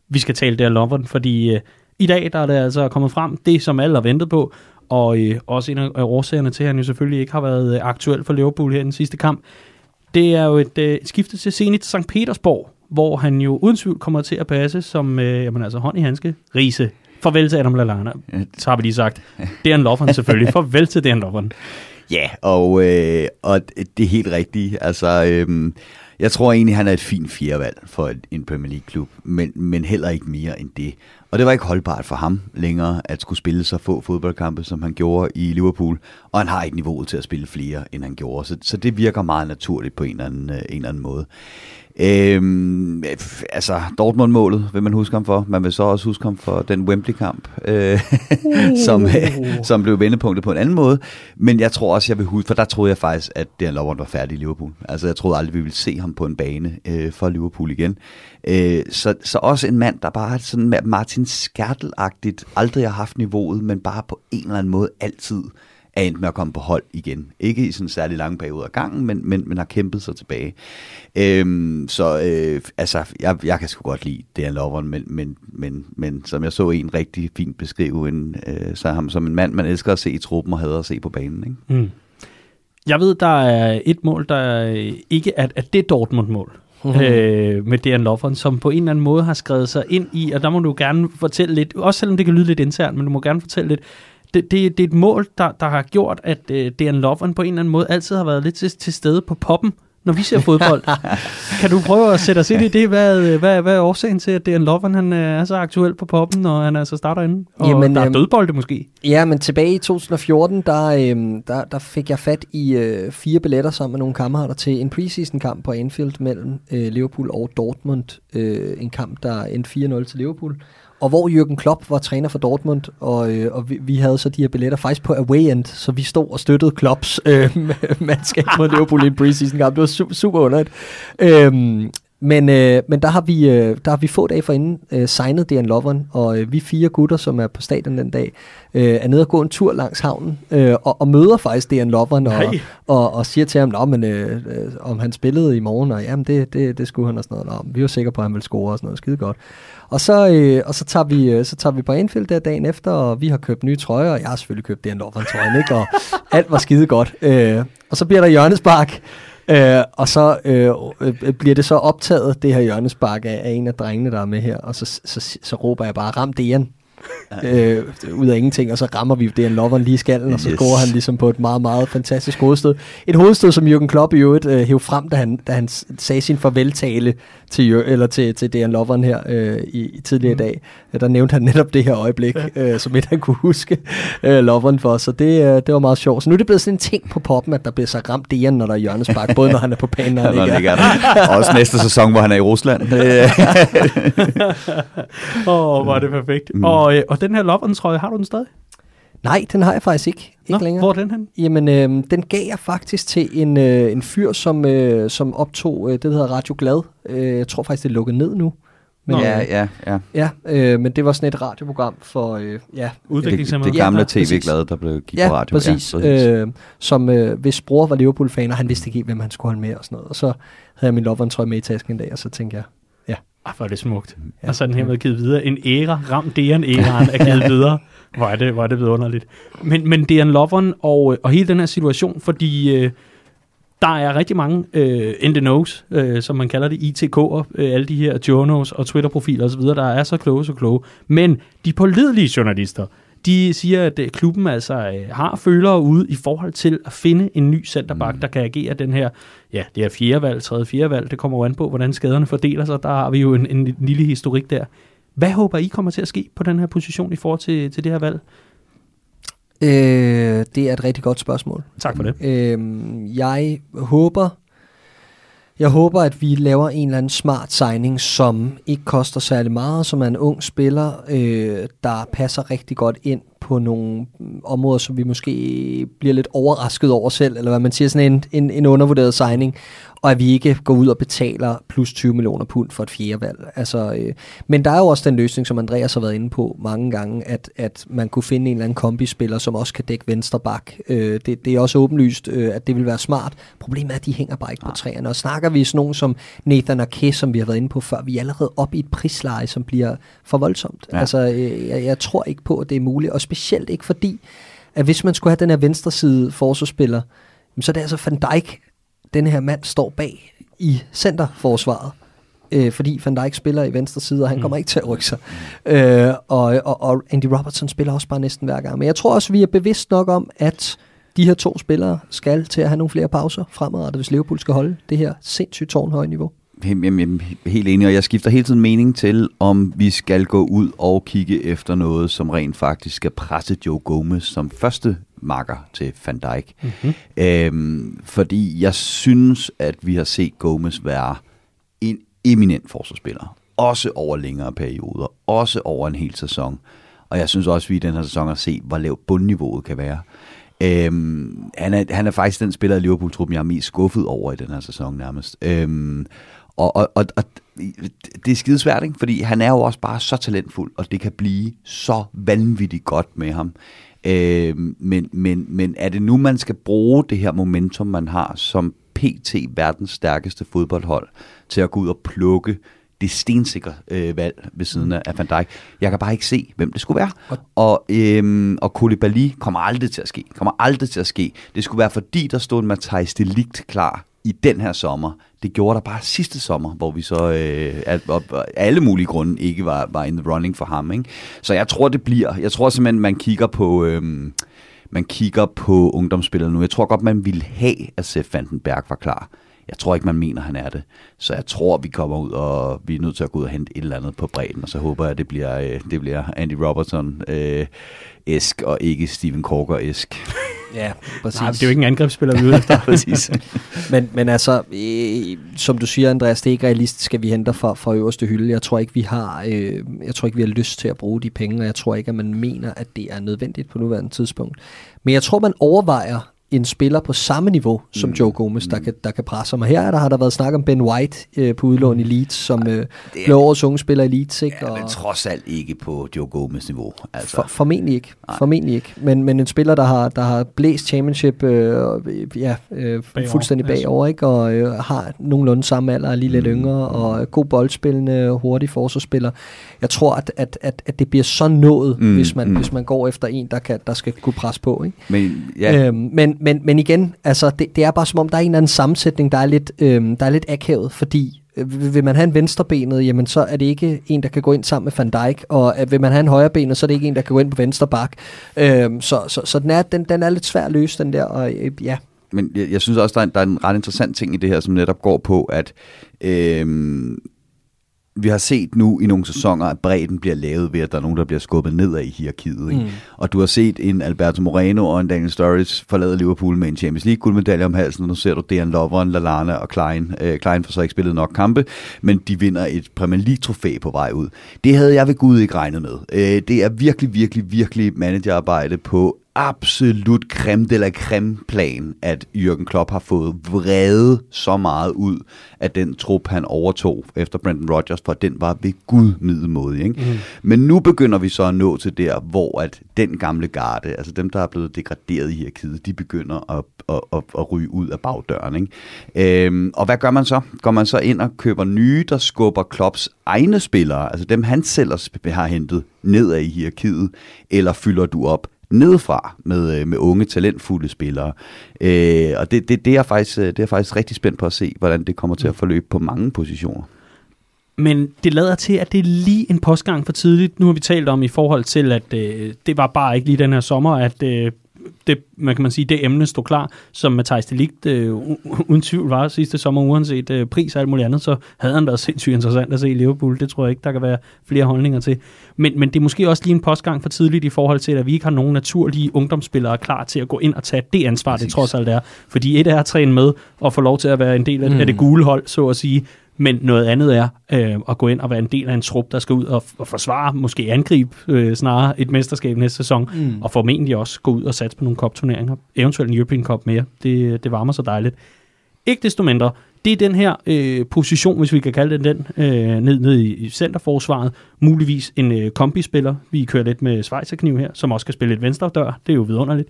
Vi skal tale der loveren, fordi øh, i dag der er det altså kommet frem, det som alle har ventet på, og øh, også en af årsagerne til, at han jo selvfølgelig ikke har været øh, aktuel for Liverpool her i den sidste kamp, det er jo et øh, skifte til Zenit St. Petersborg, hvor han jo uden tvivl kommer til at passe som, øh, jamen altså hånd i handske, Riese. Farvel til Adam Lallana, så har vi lige sagt. Det er en Lovren selvfølgelig. Farvel til Dan Lovren. Ja, og, øh, og det er helt rigtigt. Altså, øh, jeg tror egentlig, han er et fint fjerdevalg for en Premier League-klub, men, men heller ikke mere end det. Og det var ikke holdbart for ham længere at skulle spille så få fodboldkampe, som han gjorde i Liverpool. Og han har ikke niveauet til at spille flere, end han gjorde. Så, så det virker meget naturligt på en eller anden, øh, en eller anden måde. Øhm, altså, Dortmund-målet vil man huske ham for. Man vil så også huske ham for den Wembley-kamp, øh, uh. som, øh, som blev vendepunktet på en anden måde. Men jeg tror også, jeg vil huske, for der troede jeg faktisk, at Dejan Lovren var færdig i Liverpool. Altså, jeg troede aldrig, vi ville se ham på en bane øh, for Liverpool igen. Øh, så, så også en mand, der bare sådan Martin Skertel-agtigt aldrig har haft niveauet, men bare på en eller anden måde altid er endt med at komme på hold igen. Ikke i sådan en særlig lang periode af gangen, men, men, men har kæmpet sig tilbage. Øhm, så øh, altså, jeg, jeg kan sgu godt lide det er loveren, men, men, men, men som jeg så en rigtig fint beskrive, en, øh, så ham som en mand, man elsker at se i truppen og hader at se på banen. Ikke? Mm. Jeg ved, der er et mål, der ikke er, at det Dortmund-mål. Mm-hmm. Øh, med Dejan Lovren, som på en eller anden måde har skrevet sig ind i, og der må du gerne fortælle lidt, også selvom det kan lyde lidt internt, men du må gerne fortælle lidt, det, det, det er et mål, der, der har gjort, at øh, Dejan Lovren på en eller anden måde altid har været lidt til, til stede på poppen, når vi ser fodbold. kan du prøve at sætte os ind i det? Hvad, hvad, hvad er årsagen til, at Dejan Lovren han øh, er så aktuel på poppen, og han altså starter inde? Og Jamen, der er øhm, dødbolde måske. Ja, men tilbage i 2014, der, øh, der, der fik jeg fat i øh, fire billetter sammen med nogle kammerater til en preseason-kamp på Anfield mellem øh, Liverpool og Dortmund. Øh, en kamp, der endte 4-0 til Liverpool og hvor Jürgen Klopp var træner for Dortmund, og, øh, og vi, vi havde så de her billetter faktisk på away end, så vi stod og støttede Klopps øh, mandskab mod Liverpool i en preseason kamp. Det var su- super underligt. Øhm, men, øh, men der har vi øh, der har vi få dage forinden øh, signet Dejan Lovren, og øh, vi fire gutter, som er på stadion den dag, øh, er nede og gå en tur langs havnen, øh, og, og møder faktisk Dejan Lovren, og, og, og siger til ham, Nå, men, øh, øh, om han spillede i morgen, og jamen det, det, det skulle han og sådan noget. Nå, vi var sikre på, at han ville score og sådan noget, skide godt. Og så, øh, og så, tager vi, øh, så tager vi på Anfield der dagen efter, og vi har købt nye trøjer, og jeg har selvfølgelig købt Dejan Lovren trøjen, ikke? og alt var skide godt. Øh, og så bliver der hjørnespark, Øh, og så øh, øh, bliver det så optaget, det her hjørnespark af, af en af drengene, der er med her, og så, så, så, så råber jeg bare, ram det igen øh, ud af ingenting, og så rammer vi det en loveren lige i skallen, og så Yes. går han ligesom på et meget, meget fantastisk hovedstød. Et hovedstød, som Jürgen Klopp i øvrigt øh, hævde frem, da han, da han sagde sin farveltale til, eller til, til Dan Loveren her øh, i, i tidligere mm. i dag. Øh, Der nævnte han netop det her øjeblik, øh, som et han kunne huske øh, Loveren for, så det, øh, det var meget sjovt. Så nu er det blevet sådan en ting på poppen, at der bliver så ramt det når der er hjørnespark, både når han er på banen og han ikke er. Også næste sæson, hvor han er i Rusland. Åh, oh, er det perfekt. Mm. Og, øh, og den her Lovren trøje, har du den stadig? Nej, den har jeg faktisk ikke, ikke Nå, længere. hvor er den hen? Jamen, øh, den gav jeg faktisk til en, øh, en fyr, som, øh, som optog øh, det, der hedder Radio Glad. Øh, jeg tror faktisk, det er lukket ned nu. Men, Nå. ja, ja, ja. ja øh, men det var sådan et radioprogram for, øh, ja, Det, Udviklingshemmede. det gamle Ja, præcis. tv-glade, der blev gik ja på radio. præcis, Ja, præcis. øh, som øh, hvis bror var Liverpool-fan, og han vidste ikke hvem han skulle holde med og sådan noget. Og så havde jeg min loveren trøje med i tasken en dag, og så tænkte jeg, Ah, hvor er det smukt. Ja. Og så er den hermed givet videre. En æra, ramt Dejan æraen er givet videre. Hvor er det, hvor er det vidunderligt. Men, men Dejan Lovren og, og hele den her situation, fordi øh, der er rigtig mange øh, in the nose, øh, som man kalder det, ITK'er, øh, alle de her journos og Twitter-profiler osv., der er så kloge, så kloge. Men de pålidelige journalister, de siger, at øh, klubben altså øh, har følere ude i forhold til at finde en ny centerback, mm. der kan agere den her, ja, det er fjerde valg, tredje fjerde valg, det kommer jo an på, hvordan skaderne fordeler sig, der har vi jo en, en lille historik der. Hvad håber I kommer til at ske på den her position i forhold til, til det her valg? øh, det er et rigtig godt spørgsmål. Tak for det. Øhm, jeg håber, jeg håber, at vi laver en eller anden smart signing, som ikke koster særlig meget, som er en ung spiller, øh, der passer rigtig godt ind på nogle mm, områder, som vi måske bliver lidt overrasket over selv, eller hvad man siger, sådan en, en, en undervurderet signing, og at vi ikke går ud og betaler plus 20 millioner pund for et fjerde valg. Altså, øh, men der er jo også den løsning, som Andreas har været inde på mange gange, at, at man kunne finde en eller anden kombispiller, som også kan dække venstre bak. Øh, det, det er også åbenlyst, øh, at det vil være smart. Problemet er, at de hænger bare ikke på træerne. Og snakker vi sådan nogen som Nathan Ake, som vi har været inde på før, vi er allerede oppe i et prisleje, som bliver for voldsomt. Ja. Altså, øh, jeg, jeg tror ikke på, at det er muligt, og specielt ikke fordi, at hvis man skulle have den her venstre side forsvarsspiller, så er det altså Van Dijk, den her mand står bag i centerforsvaret. Øh, fordi Van Dijk spiller i venstre side, og han Mm. mm. kommer ikke til at rykke sig. Øh, og, og, og Andy Robertson spiller også bare næsten hver gang. Men jeg tror også, vi er bevidst nok om, at de her to spillere skal til at have nogle flere pauser fremadrettet, hvis Liverpool skal holde det her sindssygt tårnhøje niveau. Jamen, jamen, helt enig, og jeg skifter hele tiden mening til, om vi skal gå ud og kigge efter noget, som rent faktisk skal presse Joe Gomez som første makker til Van Dijk. Mm-hmm. Øhm, fordi jeg synes, at vi har set Gomez være en eminent forsvarsspiller. Også over længere perioder. Også over en hel sæson. Og jeg synes også, at vi i den her sæson har set, hvor lavt bundniveauet kan være. Øhm, han, er, han er faktisk den spiller i Liverpool-truppen, jeg er mest skuffet over i den her sæson nærmest. Øhm, og, og, og, og det er skidesvært, ikke? fordi han er jo også bare så talentfuld, og det kan blive så vanvittigt godt med ham. Øhm, men, men, men er det nu, man skal bruge det her momentum, man har som PT verdens stærkeste fodboldhold, til at gå ud og plukke det stensikre øh, valg ved siden af, Van Dijk. Jeg kan bare ikke se, hvem det skulle være. Og, øhm, og Koulibaly kommer aldrig til at ske. Kommer aldrig til at ske. Det skulle være, fordi der stod en Matthijs Delict klar i den her sommer. Det gjorde der bare sidste sommer, hvor vi så øh, af, af alle mulige grunde ikke var, var in the running for ham. Ikke? Så jeg tror, det bliver. Jeg tror simpelthen, man kigger på... Øh, man kigger på ungdomsspillere nu. Jeg tror godt, man ville have, at Sepp Vandenberg var klar. Jeg tror ikke, man mener, han er det. Så jeg tror, vi kommer ud, og vi er nødt til at gå ud og hente et eller andet på bredden, og så håber jeg, at det bliver, øh, det bliver Andy Robertson øh, esk og ikke Steven Corker esk. Ja, præcis. Nej, det er jo ikke en angrebsspiller, vi er efter. Præcis. Men, men altså, øh, som du siger, Andreas, det er ikke realistisk, at vi henter fra, fra øverste hylde. Jeg tror ikke, vi har, øh, jeg tror ikke, vi har lyst til at bruge de penge, og jeg tror ikke, at man mener, at det er nødvendigt på nuværende tidspunkt. Men jeg tror, man overvejer en spiller på samme niveau som mm. Joe Gomez, der, kan, der kan presse ham. Og her er der, har der været snak om Ben White øh, på udlån i Leeds, som øh, blev årets unge spiller i Leeds. Ikke? Ja, Og- men trods alt ikke på Joe Gomez niveau. Altså. For, formentlig ikke. Nej. Formentlig ikke. Men, men en spiller, der har, der har blæst championship øh, ja, øh, Bagover, fuldstændig bagover, ikke? og øh, har nogenlunde samme alder, er lige lidt Mm. yngre, og god boldspillende, hurtig forsvarsspiller. Jeg tror, at, at, at, at det bliver så nået, Mm, hvis, man, mm. hvis man går efter en, der, kan, der skal kunne presse på. Ikke? Men ja, Øhm, men, men, men igen, altså, det, det er bare som om, der er en eller anden sammensætning, der er lidt, øhm, der er lidt akavet, fordi Øh, Vil man have en venstrebenet, jamen så er det ikke en, der kan gå ind sammen med Van Dijk, og øh, vil man have en højrebenet, så er det ikke en, der kan gå ind på venstre bak. Øh, så, så, så den, er, den, den er lidt svær at løse, den der, og øh, ja, Men jeg, jeg synes også, der er, en, der er en ret interessant ting i det her, som netop går på, at øhm, vi har set nu i nogle sæsoner, at bredden bliver lavet ved, at der er nogen, der bliver skubbet nedad i hierarkiet. Ikke? Mm. Og du har set en Alberto Moreno og en Daniel Sturridge forlade Liverpool med en Champions League guldmedalje om halsen, og nu ser du Dejan Lovren, Lallana og Klein. Øh, Klein får så ikke spillet nok kampe, men de vinder et Premier League-trofæ på vej ud. Det havde jeg ved Gud ikke regnet med. Øh, det er virkelig, virkelig, virkelig managerarbejde på absolut creme de la creme plan, at Jürgen Klopp har fået vrede så meget ud af den trup, han overtog efter Brendan Rodgers, for den var ved Gud middelmodig. Ikke? Mm. Men nu begynder vi så at nå til der, hvor at den gamle garde, altså dem, der er blevet degraderet i hierarkiet, de begynder at, at, at, at ryge ud af bagdøren. Ikke? Øhm, og hvad gør man så? Går man så ind og køber nye, der skubber Klopps egne spillere, altså dem han selv har hentet nedad i hierarkiet, eller fylder du op nedefra med, øh, med unge, talentfulde spillere. Øh, og det, det, det, er faktisk, øh, det er jeg faktisk rigtig spændt på at se, hvordan det kommer til at forløbe på mange positioner. Men det lader til, at det er lige en postgang for tidligt. Nu har vi talt om i forhold til, at øh, det var bare ikke lige den her sommer, at øh, det, man kan man sige, det emne stod klar, som Matthijs de Ligt øh, uden tvivl var sidste sommer, uanset øh, pris og alt muligt andet, så havde han været sindssygt interessant at se i Liverpool. Det tror jeg ikke, der kan være flere holdninger til. Men, men det er måske også lige en postgang for tidligt i forhold til, at vi ikke har nogen naturlige ungdomsspillere klar til at gå ind og tage det ansvar, Præcis. det trods alt er. Fordi et er at træne med og få lov til at være en del af, mm. af det gule hold, så at sige, men noget andet er øh, at gå ind og være en del af en trup, der skal ud og, og forsvare, måske angribe øh, snarere et mesterskab næste sæson, mm. og formentlig også gå ud og satse på nogle cup-turneringer, eventuelt en European Cup mere. Det, det varmer så dejligt. Ikke desto mindre, det er den her øh, position, hvis vi kan kalde den den, øh, ned, ned i centerforsvaret. Muligvis en øh, kombispiller. Vi kører lidt med Schweizerkniv her, som også skal spille et venstre dør. Det er jo vidunderligt.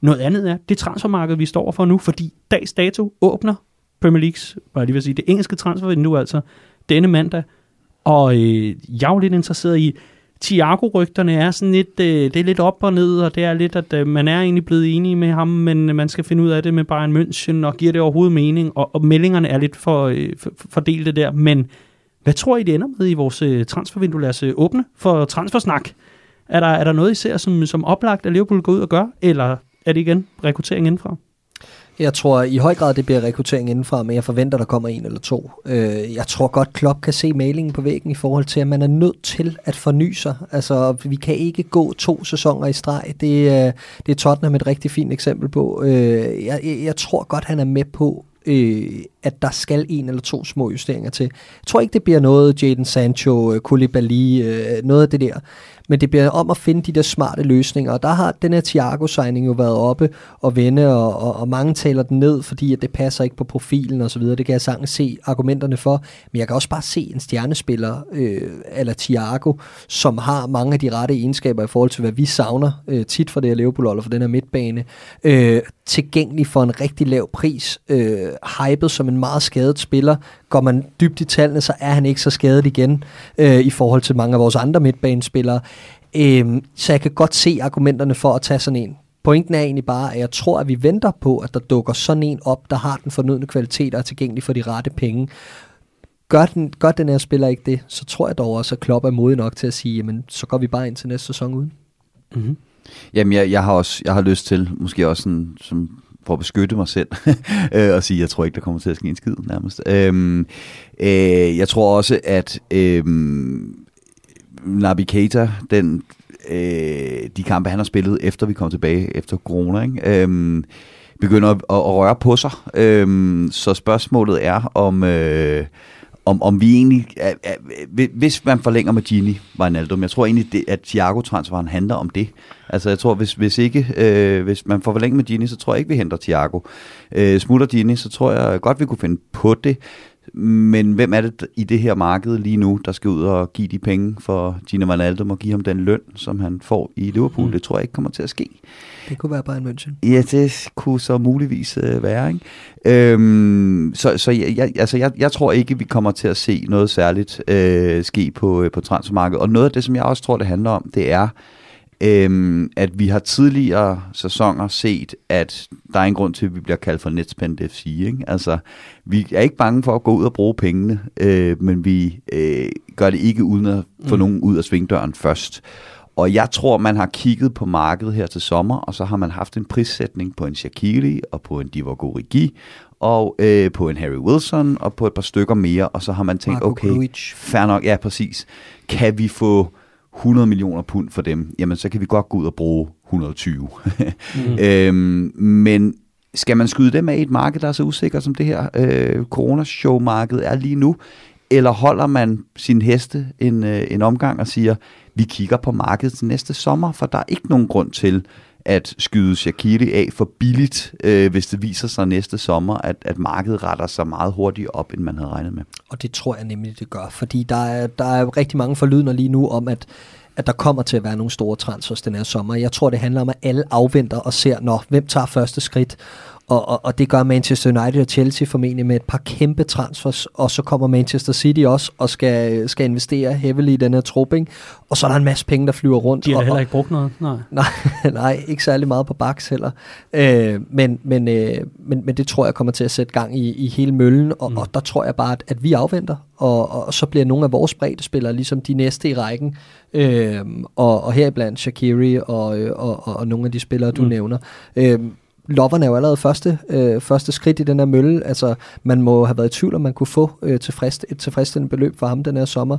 Noget andet er det transfermarked, vi står for nu, fordi dags dato åbner Premier Leagues, var jeg lige vil sige, det engelske transfervindue altså, denne mandag. Og øh, jeg er jo lidt interesseret i, Thiago-rygterne er sådan lidt, øh, det er lidt op og ned, og det er lidt, at øh, man er egentlig blevet enige med ham, men man skal finde ud af det med Bayern München, og giver det overhovedet mening, og, og meldingerne er lidt for, øh, for, fordelte der, men hvad tror I, det ender med i vores øh, transfervindue? Lad os øh, åbne for transfersnak. Er der, er der noget, I ser som, som oplagt, at Liverpool går ud og gør, eller er det igen rekruttering indenfra? Jeg tror i høj grad, det bliver rekruttering indenfra, men jeg forventer, der kommer en eller to. Øh, jeg tror godt, Klopp kan se malingen på væggen i forhold til, at man er nødt til at forny sig. Altså, vi kan ikke gå to sæsoner i streg. Det, øh, det er Tottenham et rigtig fint eksempel på. Øh, jeg, jeg tror godt, han er med på, øh, at der skal en eller to små justeringer til. Jeg tror ikke, det bliver noget Jadon Sancho, øh, Koulibaly, øh, noget af det der men det bliver om at finde de der smarte løsninger, og der har den her Thiago-signing jo været oppe og vende, og, og, og mange taler den ned, fordi at det passer ikke på profilen og så videre. Det kan jeg sagtens se argumenterne for, men jeg kan også bare se en stjernespiller, øh, eller Thiago, som har mange af de rette egenskaber i forhold til, hvad vi savner øh, tit for det her Liverpool, eller for den her midtbane, øh, tilgængelig for en rigtig lav pris, øh, hypet som en meget skadet spiller, går man dybt i tallene, så er han ikke så skadet igen øh, i forhold til mange af vores andre midtbanespillere. Øh, så jeg kan godt se argumenterne for at tage sådan en. Pointen er egentlig bare, at jeg tror, at vi venter på, at der dukker sådan en op, der har den fornødne kvalitet og er tilgængelig for de rette penge. Gør den, gør den her spiller ikke det, så tror jeg dog også, at Klopp er modig nok til at sige, jamen, så går vi bare ind til næste sæson uden. Mm-hmm. Jamen, jeg, jeg har også jeg har lyst til, måske også sådan, som for at beskytte mig selv, øh, og sige, jeg tror ikke, der kommer til at ske en skid nærmest. Øhm, øh, jeg tror også, at øhm, Nabi Keita, den, øh, de kampe, han har spillet, efter vi kom tilbage efter corona, ikke? Øhm, begynder at, at, at røre på sig. Øhm, så spørgsmålet er, om... Øh, om, om vi egentlig, er, er, hvis man forlænger med Gini Wijnaldum, jeg tror egentlig, det, at Thiago-transferen handler om det. Altså jeg tror, hvis, hvis ikke, øh, hvis man får forlænget med Gini, så tror jeg ikke, vi henter Thiago. Øh, smutter Gini, så tror jeg godt, vi kunne finde på det. Men hvem er det i det her marked lige nu, der skal ud og give de penge for Gini Wijnaldum og give ham den løn, som han får i Liverpool? Mm. Det tror jeg ikke kommer til at ske. Det kunne være Bayern München. Ja, det kunne så muligvis øh, være. Ikke? Øhm, så så jeg, jeg, altså jeg, jeg tror ikke, vi kommer til at se noget særligt øh, ske på, øh, på transfermarkedet. Og noget af det, som jeg også tror, det handler om, det er, Øhm, at vi har tidligere sæsoner set, at der er en grund til, at vi bliver kaldt for Netspend FC. Ikke? Altså, vi er ikke bange for at gå ud og bruge pengene, øh, men vi øh, gør det ikke uden at få mm. nogen ud af svingdøren først. Og jeg tror, man har kigget på markedet her til sommer, og så har man haft en prissætning på en Shakiri og på en Divock Origi, og øh, på en Harry Wilson og på et par stykker mere, og så har man tænkt, Marco okay, Grujic. fair nok, ja præcis, kan vi få 100 millioner pund for dem, jamen så kan vi godt gå ud og bruge 120. mm. øhm, men skal man skyde dem af i et marked, der er så usikkert som det her øh, coronashow-marked er lige nu, eller holder man sin heste en, øh, en omgang og siger, vi kigger på markedet til næste sommer, for der er ikke nogen grund til at skyde Shakiri af for billigt, øh, hvis det viser sig næste sommer, at, at markedet retter sig meget hurtigt op, end man havde regnet med. Og det tror jeg nemlig, det gør, fordi der er, der er rigtig mange forlydende lige nu om, at at der kommer til at være nogle store transfers den her sommer. Jeg tror, det handler om, at alle afventer og ser, når hvem tager første skridt, og, og, og det gør Manchester United og Chelsea formentlig med et par kæmpe transfers, og så kommer Manchester City også og skal, skal investere heavily i den her trup, ikke? og så er der en masse penge, der flyver rundt. De har og, heller ikke brugt noget, nej. Nej, nej, ikke særlig meget på baks heller. Øh, men, men, øh, men, men det tror jeg kommer til at sætte gang i, i hele møllen, og, mm. og der tror jeg bare, at, at vi afventer, og, og så bliver nogle af vores bredde spillere ligesom de næste i rækken, øh, og, og heriblandt Shakiri og, og, og, og nogle af de spillere, du mm. nævner. Øh, Loveren er jo allerede første, øh, første skridt i den her mølle. Altså, man må have været i tvivl, om man kunne få øh, tilfreds, et tilfredsstillende beløb for ham den her sommer.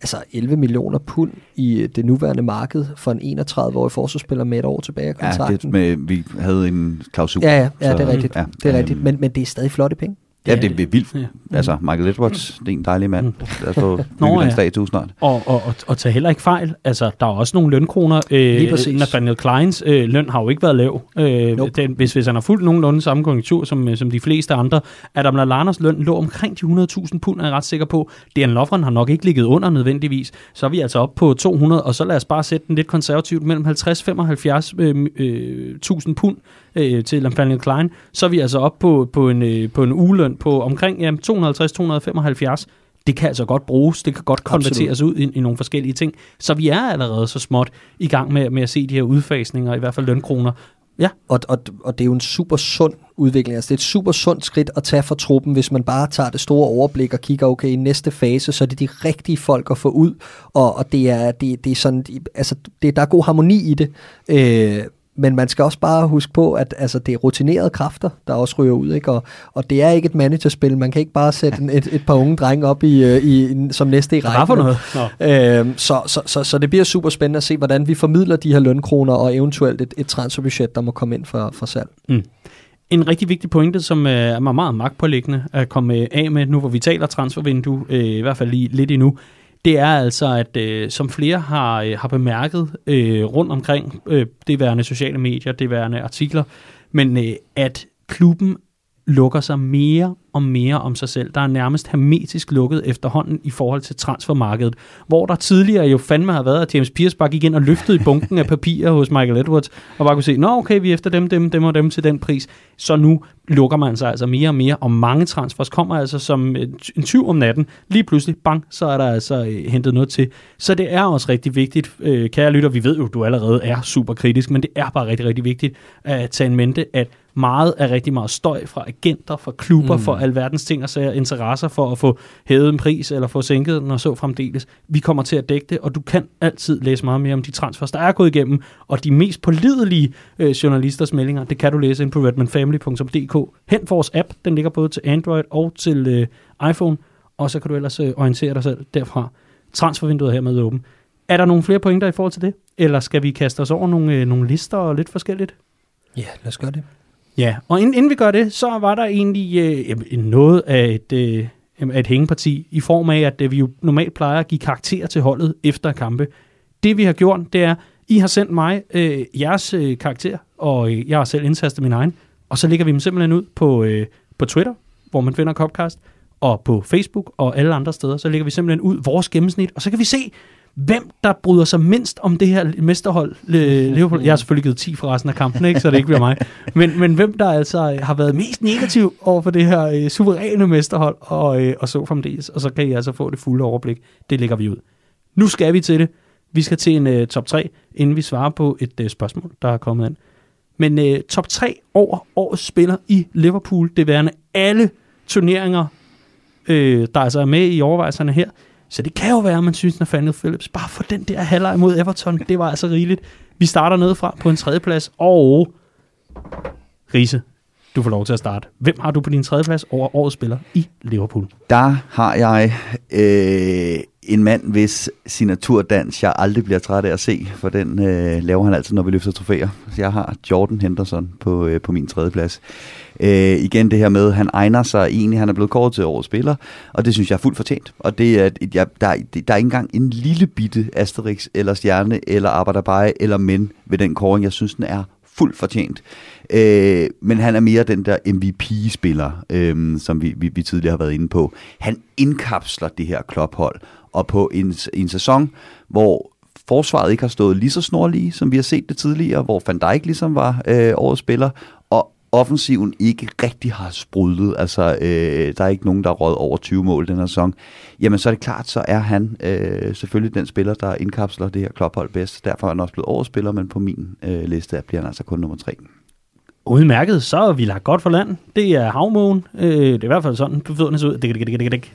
Altså 11 millioner pund i det nuværende marked for en 31-årig forsvarsspiller med et år tilbage af kontrakten. Ja, det med, vi havde en klausul. Ja, ja, ja det er rigtigt. Ja, det er rigtigt. Men, men det er stadig flotte penge. Ja, det er vildt. Ja. Altså, Michael Edwards, det er en dejlig mand. Der står Nå, en ja. statue snart. Og, og, og, og tag heller ikke fejl. Altså, der er også nogle lønkroner. Øh. Nathaniel Kleins øh, løn har jo ikke været lav. Øh, Nope. den, hvis, hvis han har fulgt nogenlunde samme konjunktur som, øh, som de fleste andre. Adam Lallanas løn lå omkring de 100.000 pund, er jeg ret sikker på. Dan Lovren har nok ikke ligget under nødvendigvis. Så er vi altså op på 200, og så lad os bare sætte den lidt konservativt mellem 50-75 øh, øh, 1000 pund øh, til Nathaniel Klein. Så er vi altså op på, på, en, øh, på en ugeløn på omkring ja, 250-275 det kan altså godt bruges, det kan godt konverteres ud i, i nogle forskellige ting. Så vi er allerede så småt i gang med, med at se de her udfasninger, i hvert fald lønkroner. Ja, Og, og, og det er jo en super sund udvikling. Altså det er et super sundt skridt at tage for truppen, hvis man bare tager det store overblik og kigger, okay, i næste fase, så er det de rigtige folk at få ud, og, og det, er, det, det er sådan, altså det, der er god harmoni i det. Øh, men man skal også bare huske på, at altså, det er rutinerede kræfter, der også ryger ud, ikke? Og, og det er ikke et managerspil. Man kan ikke bare sætte en, et, et par unge drenge op i, øh, i, som næste i rækken. for noget? Øhm, så, så, så, så det bliver super spændende at se, hvordan vi formidler de her lønkroner og eventuelt et, et transferbudget, der må komme ind for, for salg. Mm. En rigtig vigtig pointe, som øh, er mig meget magtpålæggende at komme af med, nu hvor vi taler transfervindue, øh, i hvert fald lige lidt endnu, det er altså, at øh, som flere har, øh, har bemærket øh, rundt omkring øh, det værende sociale medier, det værende artikler, men øh, at klubben lukker sig mere og mere om sig selv. Der er nærmest hermetisk lukket efterhånden i forhold til transfermarkedet, hvor der tidligere jo fandme har været, at James Pierce bare gik ind og løftede i bunken af papirer hos Michael Edwards, og bare kunne se, nå okay, vi er efter dem, dem, dem og dem til den pris. Så nu lukker man sig altså mere og mere, og mange transfers kommer altså som en tyv om natten. Lige pludselig, bang, så er der altså øh, hentet noget til. Så det er også rigtig vigtigt, øh, kære lytter, vi ved jo, du allerede er super kritisk, men det er bare rigtig, rigtig vigtigt at tage en mente, at meget er rigtig meget støj fra agenter, fra klubber, mm. for alverdens ting og sager, interesser for at få hævet en pris, eller få sænket den, og så fremdeles. Vi kommer til at dække det, og du kan altid læse meget mere om de transfers, der er gået igennem, og de mest pålidelige øh, journalisters meldinger, det kan du læse ind på redmanfamily.dk. Hent vores app, den ligger både til Android og til øh, iPhone, og så kan du ellers øh, orientere dig selv derfra. Transfervinduet er hermed åben. Er der nogle flere pointer i forhold til det? Eller skal vi kaste os over nogle, øh, nogle lister og lidt forskelligt? Ja, lad os gøre det. Ja, og inden, inden vi gør det, så var der egentlig øh, noget af et, øh, af et hængeparti, i form af, at øh, vi jo normalt plejer at give karakterer til holdet efter kampe. Det vi har gjort, det er, I har sendt mig øh, jeres øh, karakter, og øh, jeg har selv indtastet min egen, og så lægger vi dem simpelthen ud på, øh, på Twitter, hvor man finder Copcast, og på Facebook og alle andre steder, så lægger vi simpelthen ud vores gennemsnit, og så kan vi se, hvem der bryder sig mindst om det her mesterhold Liverpool. Jeg har selvfølgelig givet 10 for resten af kampen, ikke, så det ikke bliver mig. Men, men hvem der altså øh, har været mest negativ over for det her øh, suveræne mesterhold, og, øh, og så fremdeles. Og så kan I altså få det fulde overblik. Det lægger vi ud. Nu skal vi til det. Vi skal til en øh, top 3, inden vi svarer på et øh, spørgsmål, der er kommet ind. Men øh, top 3 over årets spiller i Liverpool, det værende alle turneringer, øh, der altså er med i overvejelserne her. Så det kan jo være, at man synes, Nathaniel Phillips, bare for den der halvleg mod Everton, det var altså rigeligt. Vi starter nedefra på en tredjeplads, og Riese, du får lov til at starte. Hvem har du på din tredjeplads over årets spiller i Liverpool? Der har jeg øh, en mand, hvis signaturdans jeg aldrig bliver træt af at se, for den øh, laver han altid, når vi løfter trofæer. Så jeg har Jordan Henderson på, øh, på min tredjeplads. Øh, igen det her med, han egner sig egentlig, han er blevet kort til årets spiller, og det synes jeg er fuldt fortjent. Og det er, jeg, der, der er ikke engang en lille bitte Asterix, eller stjerne, eller arbejderbeje, eller men ved den kåring. Jeg synes, den er fuldt fortjent. Øh, men han er mere den der MVP-spiller, øh, som vi, vi, vi tidligere har været inde på. Han indkapsler det her klophold, og på en, en sæson, hvor forsvaret ikke har stået lige så snorlige, som vi har set det tidligere, hvor Van Dijk ligesom var øh, årets spiller, og offensiven ikke rigtig har sprudlet, altså øh, der er ikke nogen, der har råd over 20 mål den her sæson, jamen så er det klart, så er han øh, selvfølgelig den spiller, der indkapsler det her klophold bedst. Derfor er han også blevet årets spiller, men på min øh, liste bliver han altså kun nummer 3. Udmærket, så er vi lagt godt for land. Det er havmågen. Øh, det er i hvert fald sådan, du fødderne ud. Dik, dik, dik, dik, dik.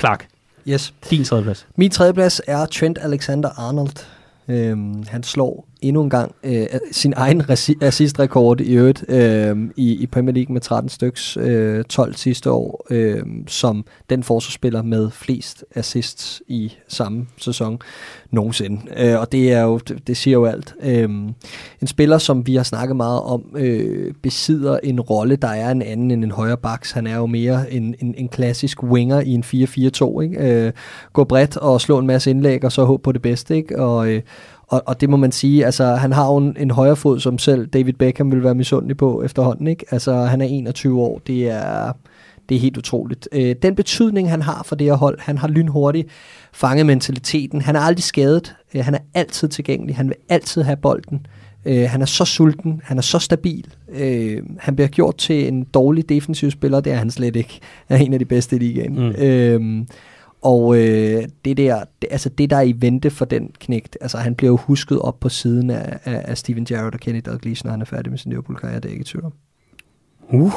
Clark, Yes. din tredjeplads. Min tredjeplads er Trent Alexander-Arnold. Øhm, han slår endnu en gang øh, sin egen resi- assist-rekord i øvrigt øh, i, i Premier League med 13 styks, øh, 12 sidste år, øh, som den forsvarsspiller med flest assists i samme sæson nogensinde. Øh, og det er jo det, det siger jo alt. Øh, en spiller, som vi har snakket meget om, øh, besidder en rolle, der er en anden end en højre baks. Han er jo mere en, en, en klassisk winger i en 4-4-2. Ikke? Øh, gå bredt og slå en masse indlæg, og så håb på det bedste. Ikke? Og, øh, og, og det må man sige, altså han har jo en, en højre fod, som selv David Beckham vil være misundelig på efterhånden. Ikke? Altså han er 21 år, det er, det er helt utroligt. Øh, den betydning, han har for det her hold, han har lynhurtigt fanget mentaliteten. Han er aldrig skadet, øh, han er altid tilgængelig, han vil altid have bolden. Øh, han er så sulten, han er så stabil. Øh, han bliver gjort til en dårlig defensiv spiller, det er han slet ikke. Han er en af de bedste i ligaen. Mm. Øh, og øh, det der, det, altså det der er i vente for den knægt, altså han bliver jo husket op på siden af, af, af Steven Gerrard og Kenny Dalglish, når han er færdig med sin Liverpool-karriere, det er ikke i tvivl om. Uh,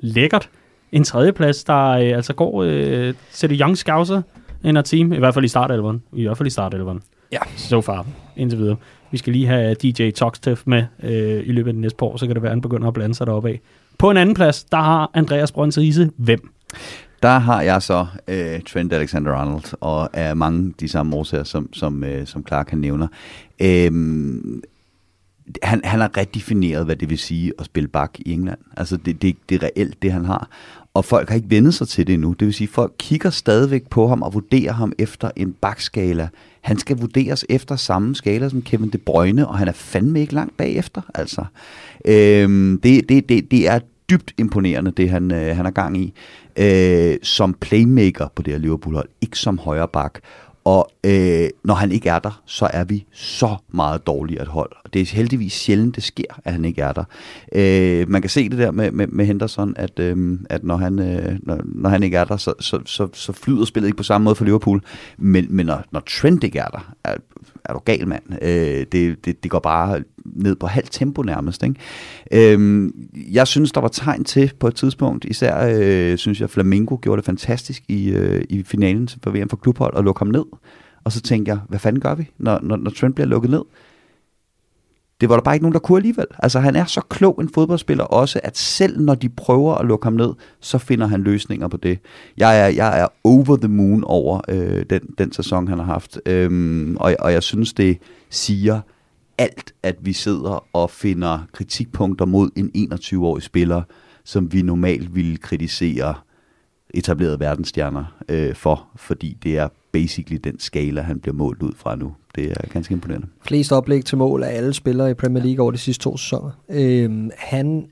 lækkert. En tredjeplads, der øh, altså går øh, til det Young Scouser end a team, i hvert fald i startelveren. I hvert fald i startelveren. Ja. So far, indtil videre. Vi skal lige have DJ Toxtef med øh, i løbet af det næste par år, så kan det være, at han begynder at blande sig deroppe af. På en anden plads, der har Andreas Brøns Riese hvem? Der har jeg så øh, Trent Alexander-Arnold, og er mange de samme årsager, som, som, øh, som Clark kan nævner. Øhm, han, han har redefineret, hvad det vil sige at spille bak i England. Altså det, det, det er reelt, det han har. Og folk har ikke vendet sig til det endnu. Det vil sige, folk kigger stadigvæk på ham og vurderer ham efter en bakskala. Han skal vurderes efter samme skala som Kevin De Bruyne, og han er fandme ikke langt bagefter. Altså. Øhm, det, det, det, det er dybt imponerende, det han, øh, han er gang i, øh, som playmaker på det her Liverpool-hold, ikke som højre bak. Og øh, når han ikke er der, så er vi så meget dårligere at hold. Og det er heldigvis sjældent, det sker, at han ikke er der. Øh, man kan se det der med, med, med Henderson, at, øh, at når, han, øh, når, når han ikke er der, så, så, så, så flyder spillet ikke på samme måde for Liverpool. Men, men når, når Trent ikke er der, er, er du gal, mand. Øh, det, det, det går bare ned på halvt tempo nærmest. Ikke? Øh, jeg synes, der var tegn til på et tidspunkt, især øh, synes jeg, Flamingo gjorde det fantastisk i, øh, i finalen for VM for klubhold og lukke ham ned. Og så tænkte jeg, hvad fanden gør vi, når, når, når Trent bliver lukket ned? Det var der bare ikke nogen, der kunne alligevel. Altså, han er så klog en fodboldspiller også, at selv når de prøver at lukke ham ned, så finder han løsninger på det. Jeg er, jeg er over the moon over øh, den, den sæson, han har haft. Øhm, og, og jeg synes, det siger alt, at vi sidder og finder kritikpunkter mod en 21-årig spiller, som vi normalt ville kritisere etablerede verdensstjerner øh, for, fordi det er basically den skala, han bliver målt ud fra nu. Det er ganske imponerende. Flest oplæg til mål af alle spillere i Premier League over de sidste to sæsoner. Øhm, han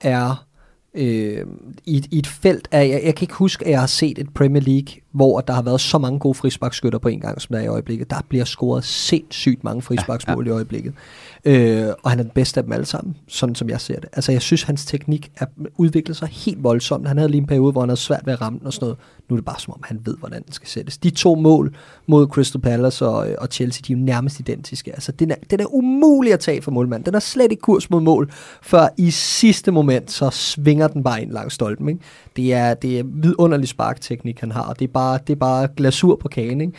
er øh, i, et- i et felt af, jeg, jeg kan ikke huske, at jeg har set et Premier League hvor der har været så mange gode frisbakskytter på en gang, som der er i øjeblikket. Der bliver scoret sindssygt mange frisbaksmål ja, ja. i øjeblikket. Øh, og han er den bedste af dem alle sammen, sådan som jeg ser det. Altså jeg synes, hans teknik er udviklet sig helt voldsomt. Han havde lige en periode, hvor han havde svært ved at ramme den og sådan noget. Nu er det bare som om, han ved, hvordan den skal sættes. De to mål mod Crystal Palace og, øh, og Chelsea, de er jo nærmest identiske. Altså den er, den er umulig at tage for målmanden. Den er slet ikke kurs mod mål, før i sidste moment, så svinger den bare ind langs stolpen. Ikke? Det er, det er vidunderlig sparkteknik, han har, det er bare, det er bare glasur på kagen. Ikke?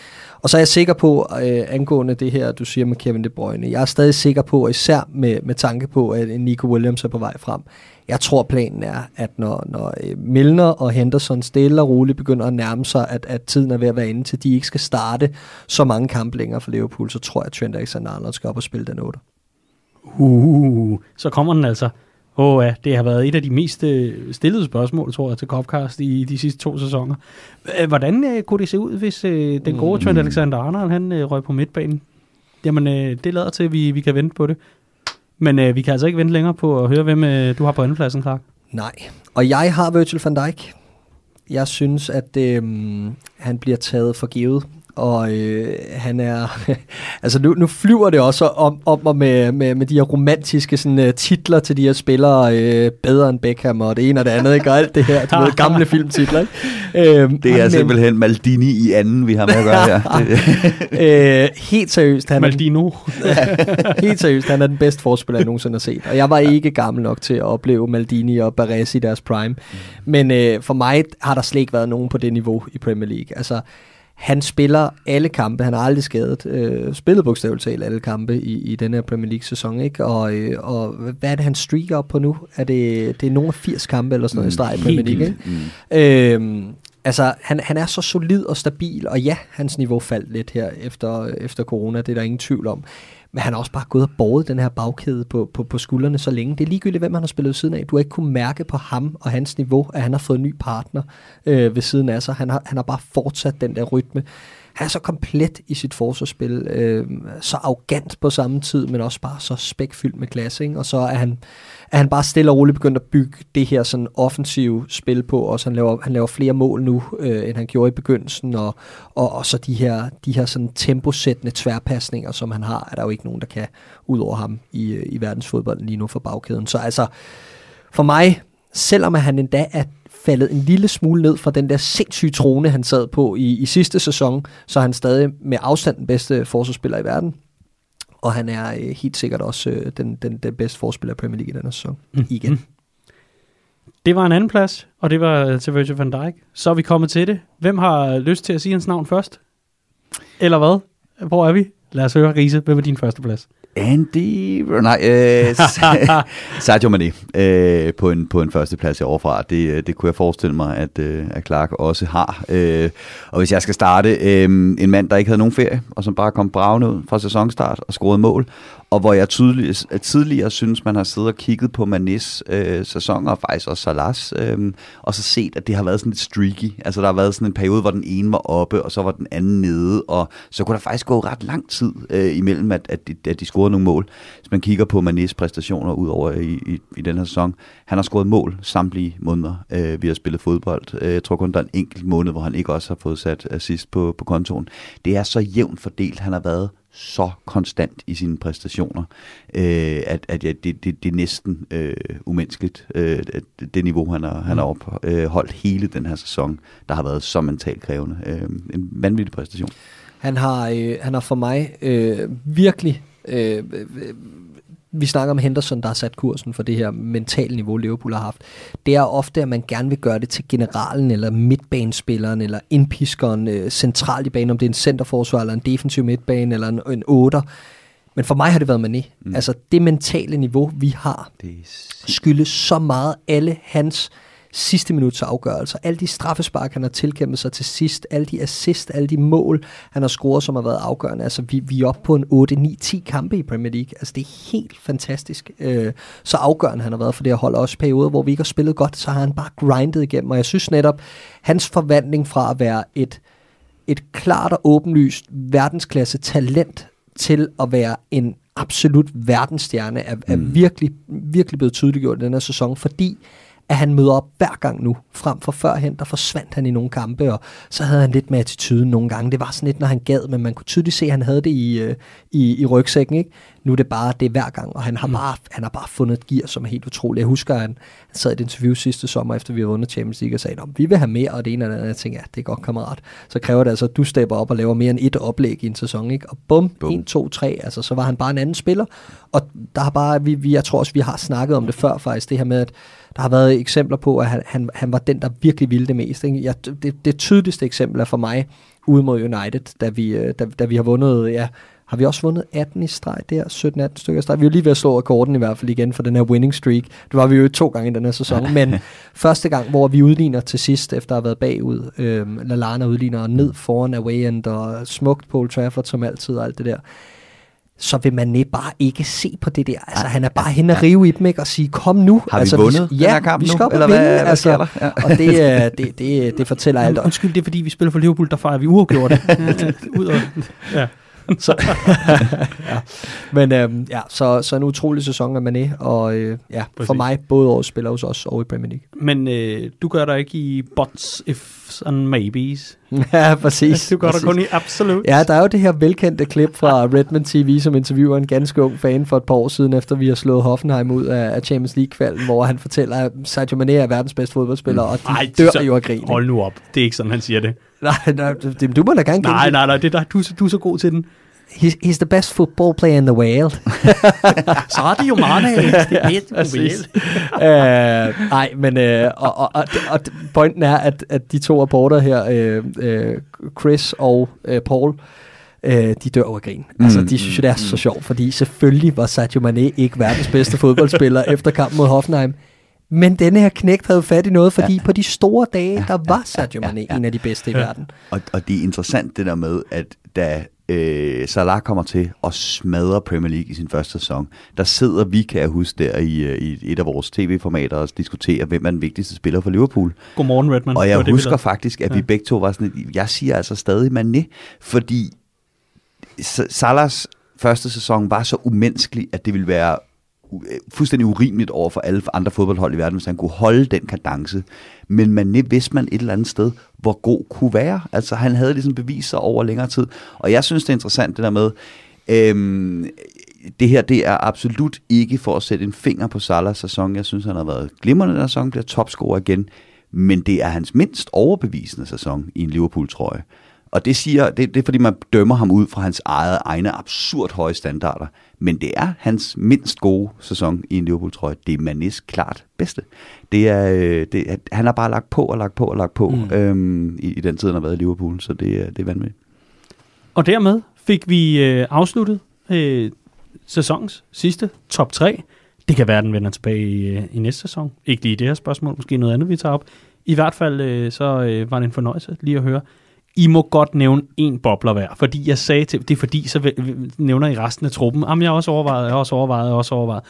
Og så er jeg sikker på, øh, angående det her, du siger med Kevin De Bruyne, jeg er stadig sikker på, især med, med tanke på, at Nico Williams er på vej frem, jeg tror planen er, at når, når øh, Milner og Henderson stille og roligt begynder at nærme sig, at, at tiden er ved at være inde til, de ikke skal starte så mange kampe længere for Liverpool, så tror jeg, at Trent Alexander-Arnold skal op og spille den 8. Uh, så kommer den altså. Og ja, det har været et af de mest øh, stillede spørgsmål, tror jeg, til Copcast i de sidste to sæsoner. Hvordan øh, kunne det se ud, hvis øh, den gode mm. Trent Alexander-Arnold, han øh, røg på midtbanen? Jamen, øh, det lader til, at vi, vi kan vente på det. Men øh, vi kan altså ikke vente længere på at høre, hvem øh, du har på andenpladsen, Clark. Nej, og jeg har Virgil van Dijk. Jeg synes, at øh, han bliver taget for givet og øh, han er, altså nu, nu flyver det også om, om og med, med, med de her romantiske sådan, uh, titler til de her spillere, uh, bedre end Beckham og det ene og det andet, ikke? og alt det her, du ved, gamle filmtitler. Ikke? Uh, det er men, simpelthen Maldini i anden, vi har med at gøre her. uh, helt seriøst. Han Maldino. Er, helt seriøst, han er den bedste forspiller, jeg nogensinde har set. Og jeg var ikke gammel nok til at opleve Maldini og Baresi i deres prime. Men uh, for mig har der slet ikke været nogen på det niveau i Premier League. Altså, han spiller alle kampe, han har aldrig skadet, øh, spillet bogstaveligt talt alle kampe i, i den her Premier League-sæson, ikke? Og, øh, og hvad er det, han streaker op på nu? Er det, det er nogle af 80 kampe eller sådan noget mm, i streg i Premier League, ikke? Mm. Øh, altså, han, han er så solid og stabil, og ja, hans niveau faldt lidt her efter, efter corona, det er der ingen tvivl om. Men han har også bare gået og båret den her bagkæde på, på, på skuldrene så længe. Det er ligegyldigt, hvem han har spillet siden af. Du har ikke kunnet mærke på ham og hans niveau, at han har fået en ny partner øh, ved siden af sig. Han har, han har bare fortsat den der rytme. Han er så komplet i sit forsvarsspil, øh, så arrogant på samme tid, men også bare så spækfyldt med klasse. Ikke? Og så er han, er han bare stille og roligt begyndt at bygge det her sådan offensive spil på. Også han laver, han laver flere mål nu, øh, end han gjorde i begyndelsen. Og, og, og så de her, de her sådan temposættende tværpasninger, som han har, er der jo ikke nogen, der kan ud over ham i, øh, i verdensfodbolden lige nu for bagkæden. Så altså, for mig, selvom han endda er faldet en lille smule ned fra den der sindssyge trone, han sad på i, i sidste sæson, så er han stadig med afstand den bedste forsvarsspiller i verden. Og han er øh, helt sikkert også øh, den, den, den bedste forspiller i Premier League i denne sæson. Mm. Igen. Mm. Det var en anden plads, og det var til Virgil van Dijk. Så er vi kommet til det. Hvem har lyst til at sige hans navn først? Eller hvad? Hvor er vi? Lad os høre, Riese. Hvem er din første plads? Andy... Nej, øh, Sadio Mane øh, på, en, på en første plads overfra. Det, øh, det kunne jeg forestille mig, at, øh, at Clark også har. Øh, og hvis jeg skal starte, øh, en mand, der ikke havde nogen ferie, og som bare kom bravende ud fra sæsonstart og scorede mål, og hvor jeg tydeligt, tidligere synes, man har siddet og kigget på Manis øh, sæsoner, og faktisk også Salas, øh, og så set, at det har været sådan lidt streaky. Altså der har været sådan en periode, hvor den ene var oppe, og så var den anden nede, og så kunne der faktisk gå ret lang tid øh, imellem, at, at, de, at de scorede nogle mål. Hvis man kigger på Manis præstationer ud over i, i, i den her sæson, han har scoret mål samtlige måneder, øh, vi har spillet fodbold. Øh, jeg tror kun, der er en enkelt måned, hvor han ikke også har fået sat assist på, på kontoen. Det er så jævnt fordelt, han har været så konstant i sine præstationer, øh, at, at ja, det, det, det er næsten øh, umenneskeligt, øh, det niveau, han har, han har opholdt øh, hele den her sæson, der har været så mentalt krævende. Øh, en vanvittig præstation. Han har, øh, han har for mig øh, virkelig øh, vi snakker om Henderson, der har sat kursen for det her mentale niveau, Liverpool har haft. Det er ofte, at man gerne vil gøre det til generalen, eller midtbanespilleren, eller indpiskeren øh, centralt i banen, om det er en centerforsvar, eller en defensiv midtbane, eller en, en otter. Men for mig har det været Mané. Mm. Altså det mentale niveau, vi har, det skyldes så meget alle hans sidste minuts afgørelser, alle de straffespark, han har tilkæmpet sig til sidst, alle de assist, alle de mål, han har scoret, som har været afgørende. Altså, vi, vi er oppe på en 8-9-10 kampe i Premier League. Altså, det er helt fantastisk. Øh, så afgørende han har været for det her hold. Også perioder, hvor vi ikke har spillet godt, så har han bare grindet igennem. Og jeg synes netop, hans forvandling fra at være et, et klart og åbenlyst verdensklasse talent til at være en absolut verdensstjerne er, er mm. virkelig, virkelig blevet tydeliggjort i den her sæson, fordi at han møder op hver gang nu. Frem for førhen, der forsvandt han i nogle kampe, og så havde han lidt med attituden nogle gange. Det var sådan lidt, når han gad, men man kunne tydeligt se, at han havde det i, øh, i, i rygsækken. Ikke? Nu er det bare det er hver gang, og han har, mm. bare, han har bare fundet et gear, som er helt utroligt. Jeg husker, at han, han sad i et interview sidste sommer, efter vi havde vundet Champions League, og sagde, vi vil have mere, og det ene eller andet. Jeg tænkte, ja, det er godt, kammerat. Så kræver det altså, at du stepper op og laver mere end et oplæg i en sæson. Ikke? Og bum, bum. 1, 2, 3, altså så var han bare en anden spiller. Og der har bare, vi, vi, jeg tror også, vi har snakket om det før faktisk, det her med, at der har været eksempler på, at han, han, han var den, der virkelig ville det mest. Ikke? Jeg, det, det tydeligste eksempel er for mig ude mod United, da vi, øh, da, da vi har vundet, ja, har vi også vundet 18 i streg der, 17-18 stykker i streg. Vi er lige ved at slå rekorden i hvert fald igen for den her winning streak. Det var vi jo to gange i den her sæson, men første gang, hvor vi udligner til sidst, efter at have været bagud, øh, Lalana udligner ned foran away end, og smukt Paul Trafford som altid og alt det der så vil man bare ikke se på det der. Altså, han er bare hen og rive i dem, ikke? Og sige, kom nu. Har vi altså, vundet vi, ja, den her kamp vi skal nu? Eller vinde, hvad, hvad altså, sker der? Ja. Og det, øh, det, det, det fortæller alt. Undskyld, det er fordi, vi spiller for Liverpool, der fejrer vi uafgjort. Ud og, ja. så, ja. Men øhm, ja, så, så en utrolig sæson af Mané, og øh, ja, Præcis. for mig både årets spiller hos os og i Premier League. Men øh, du gør dig ikke i bots, ifs and maybes. ja, præcis. Du gør præcis. dig kun i absolut. Ja, der er jo det her velkendte klip fra Redmond TV, som interviewer en ganske ung fan for et par år siden, efter vi har slået Hoffenheim ud af, Champions League-kvalden, hvor han fortæller, at Sadio Mané er verdens bedste fodboldspiller, og de Ej, dør så- jo af grin. Hold nu op. Det er ikke sådan, han siger det. Nej, nej, det, du må da gerne Nej, gengive- nej, nej. Det er der, du, så- du er så god til den. He's, he's the best football player in the world. Så er det jo Mane. Det er Præcis. øh, nej, men øh, og, og, og, og pointen er, at, at de to rapporter her, øh, øh, Chris og øh, Paul, øh, de dør over grin. Altså, de synes jo, det er så sjovt, fordi selvfølgelig var Sadio Mane ikke verdens bedste fodboldspiller efter kampen mod Hoffenheim. Men denne her knægt havde fat i noget, fordi ja. på de store dage, der var Sadio Mane en af de bedste i verden. Og, og det er interessant det der med, at da øh, Salah kommer til at smadre Premier League i sin første sæson, der sidder vi, kan jeg huske, der i, øh, i et af vores tv-formater og diskuterer, hvem er den vigtigste spiller for Liverpool. Godmorgen, Redman. Og Det jeg det, husker lavede. faktisk, at ja. vi Ja. begge to var sådan, jeg siger altså stadig Mané, fordi Salahs første sæson var så umenneskelig, at det ville være Øh, fuldstændig urimeligt over for alle andre fodboldhold i verden, hvis han kunne holde den kadence. Men man vidste man et eller andet sted, hvor god kunne være. Altså han havde ligesom beviser over længere tid. Og jeg synes, det er interessant det der med, øhm, det her det er absolut ikke for at sætte en finger på Salahs sæson. Jeg synes, han har været glimrende den sæson, bliver topscorer igen. Men det er hans mindst overbevisende sæson i en Liverpool-trøje. Og det, siger, det, det er fordi, man dømmer ham ud fra hans eget, egne absurd høje standarder. Men det er hans mindst gode sæson i en Liverpool-trøje. Det er Manis klart bedste. Det er, øh, det, er- han har bare lagt på og lagt på og lagt på mm. øhm, i, i den tid, han har været i Liverpool. Så det, er- det er vanvittigt. Og dermed fik vi øh, afsluttet øh, sæsonens sidste top 3. Det kan være, den vender tilbage i, øh, i næste sæson. Ikke lige det her spørgsmål, måske noget andet, vi tager op. I hvert fald øh, så øh, var det en fornøjelse lige at høre. I må godt nævne en bobler hver, fordi jeg sagde til, det er fordi, så nævner I resten af truppen. Jamen, jeg har også overvejet, jeg har også overvejet, jeg har også overvejet.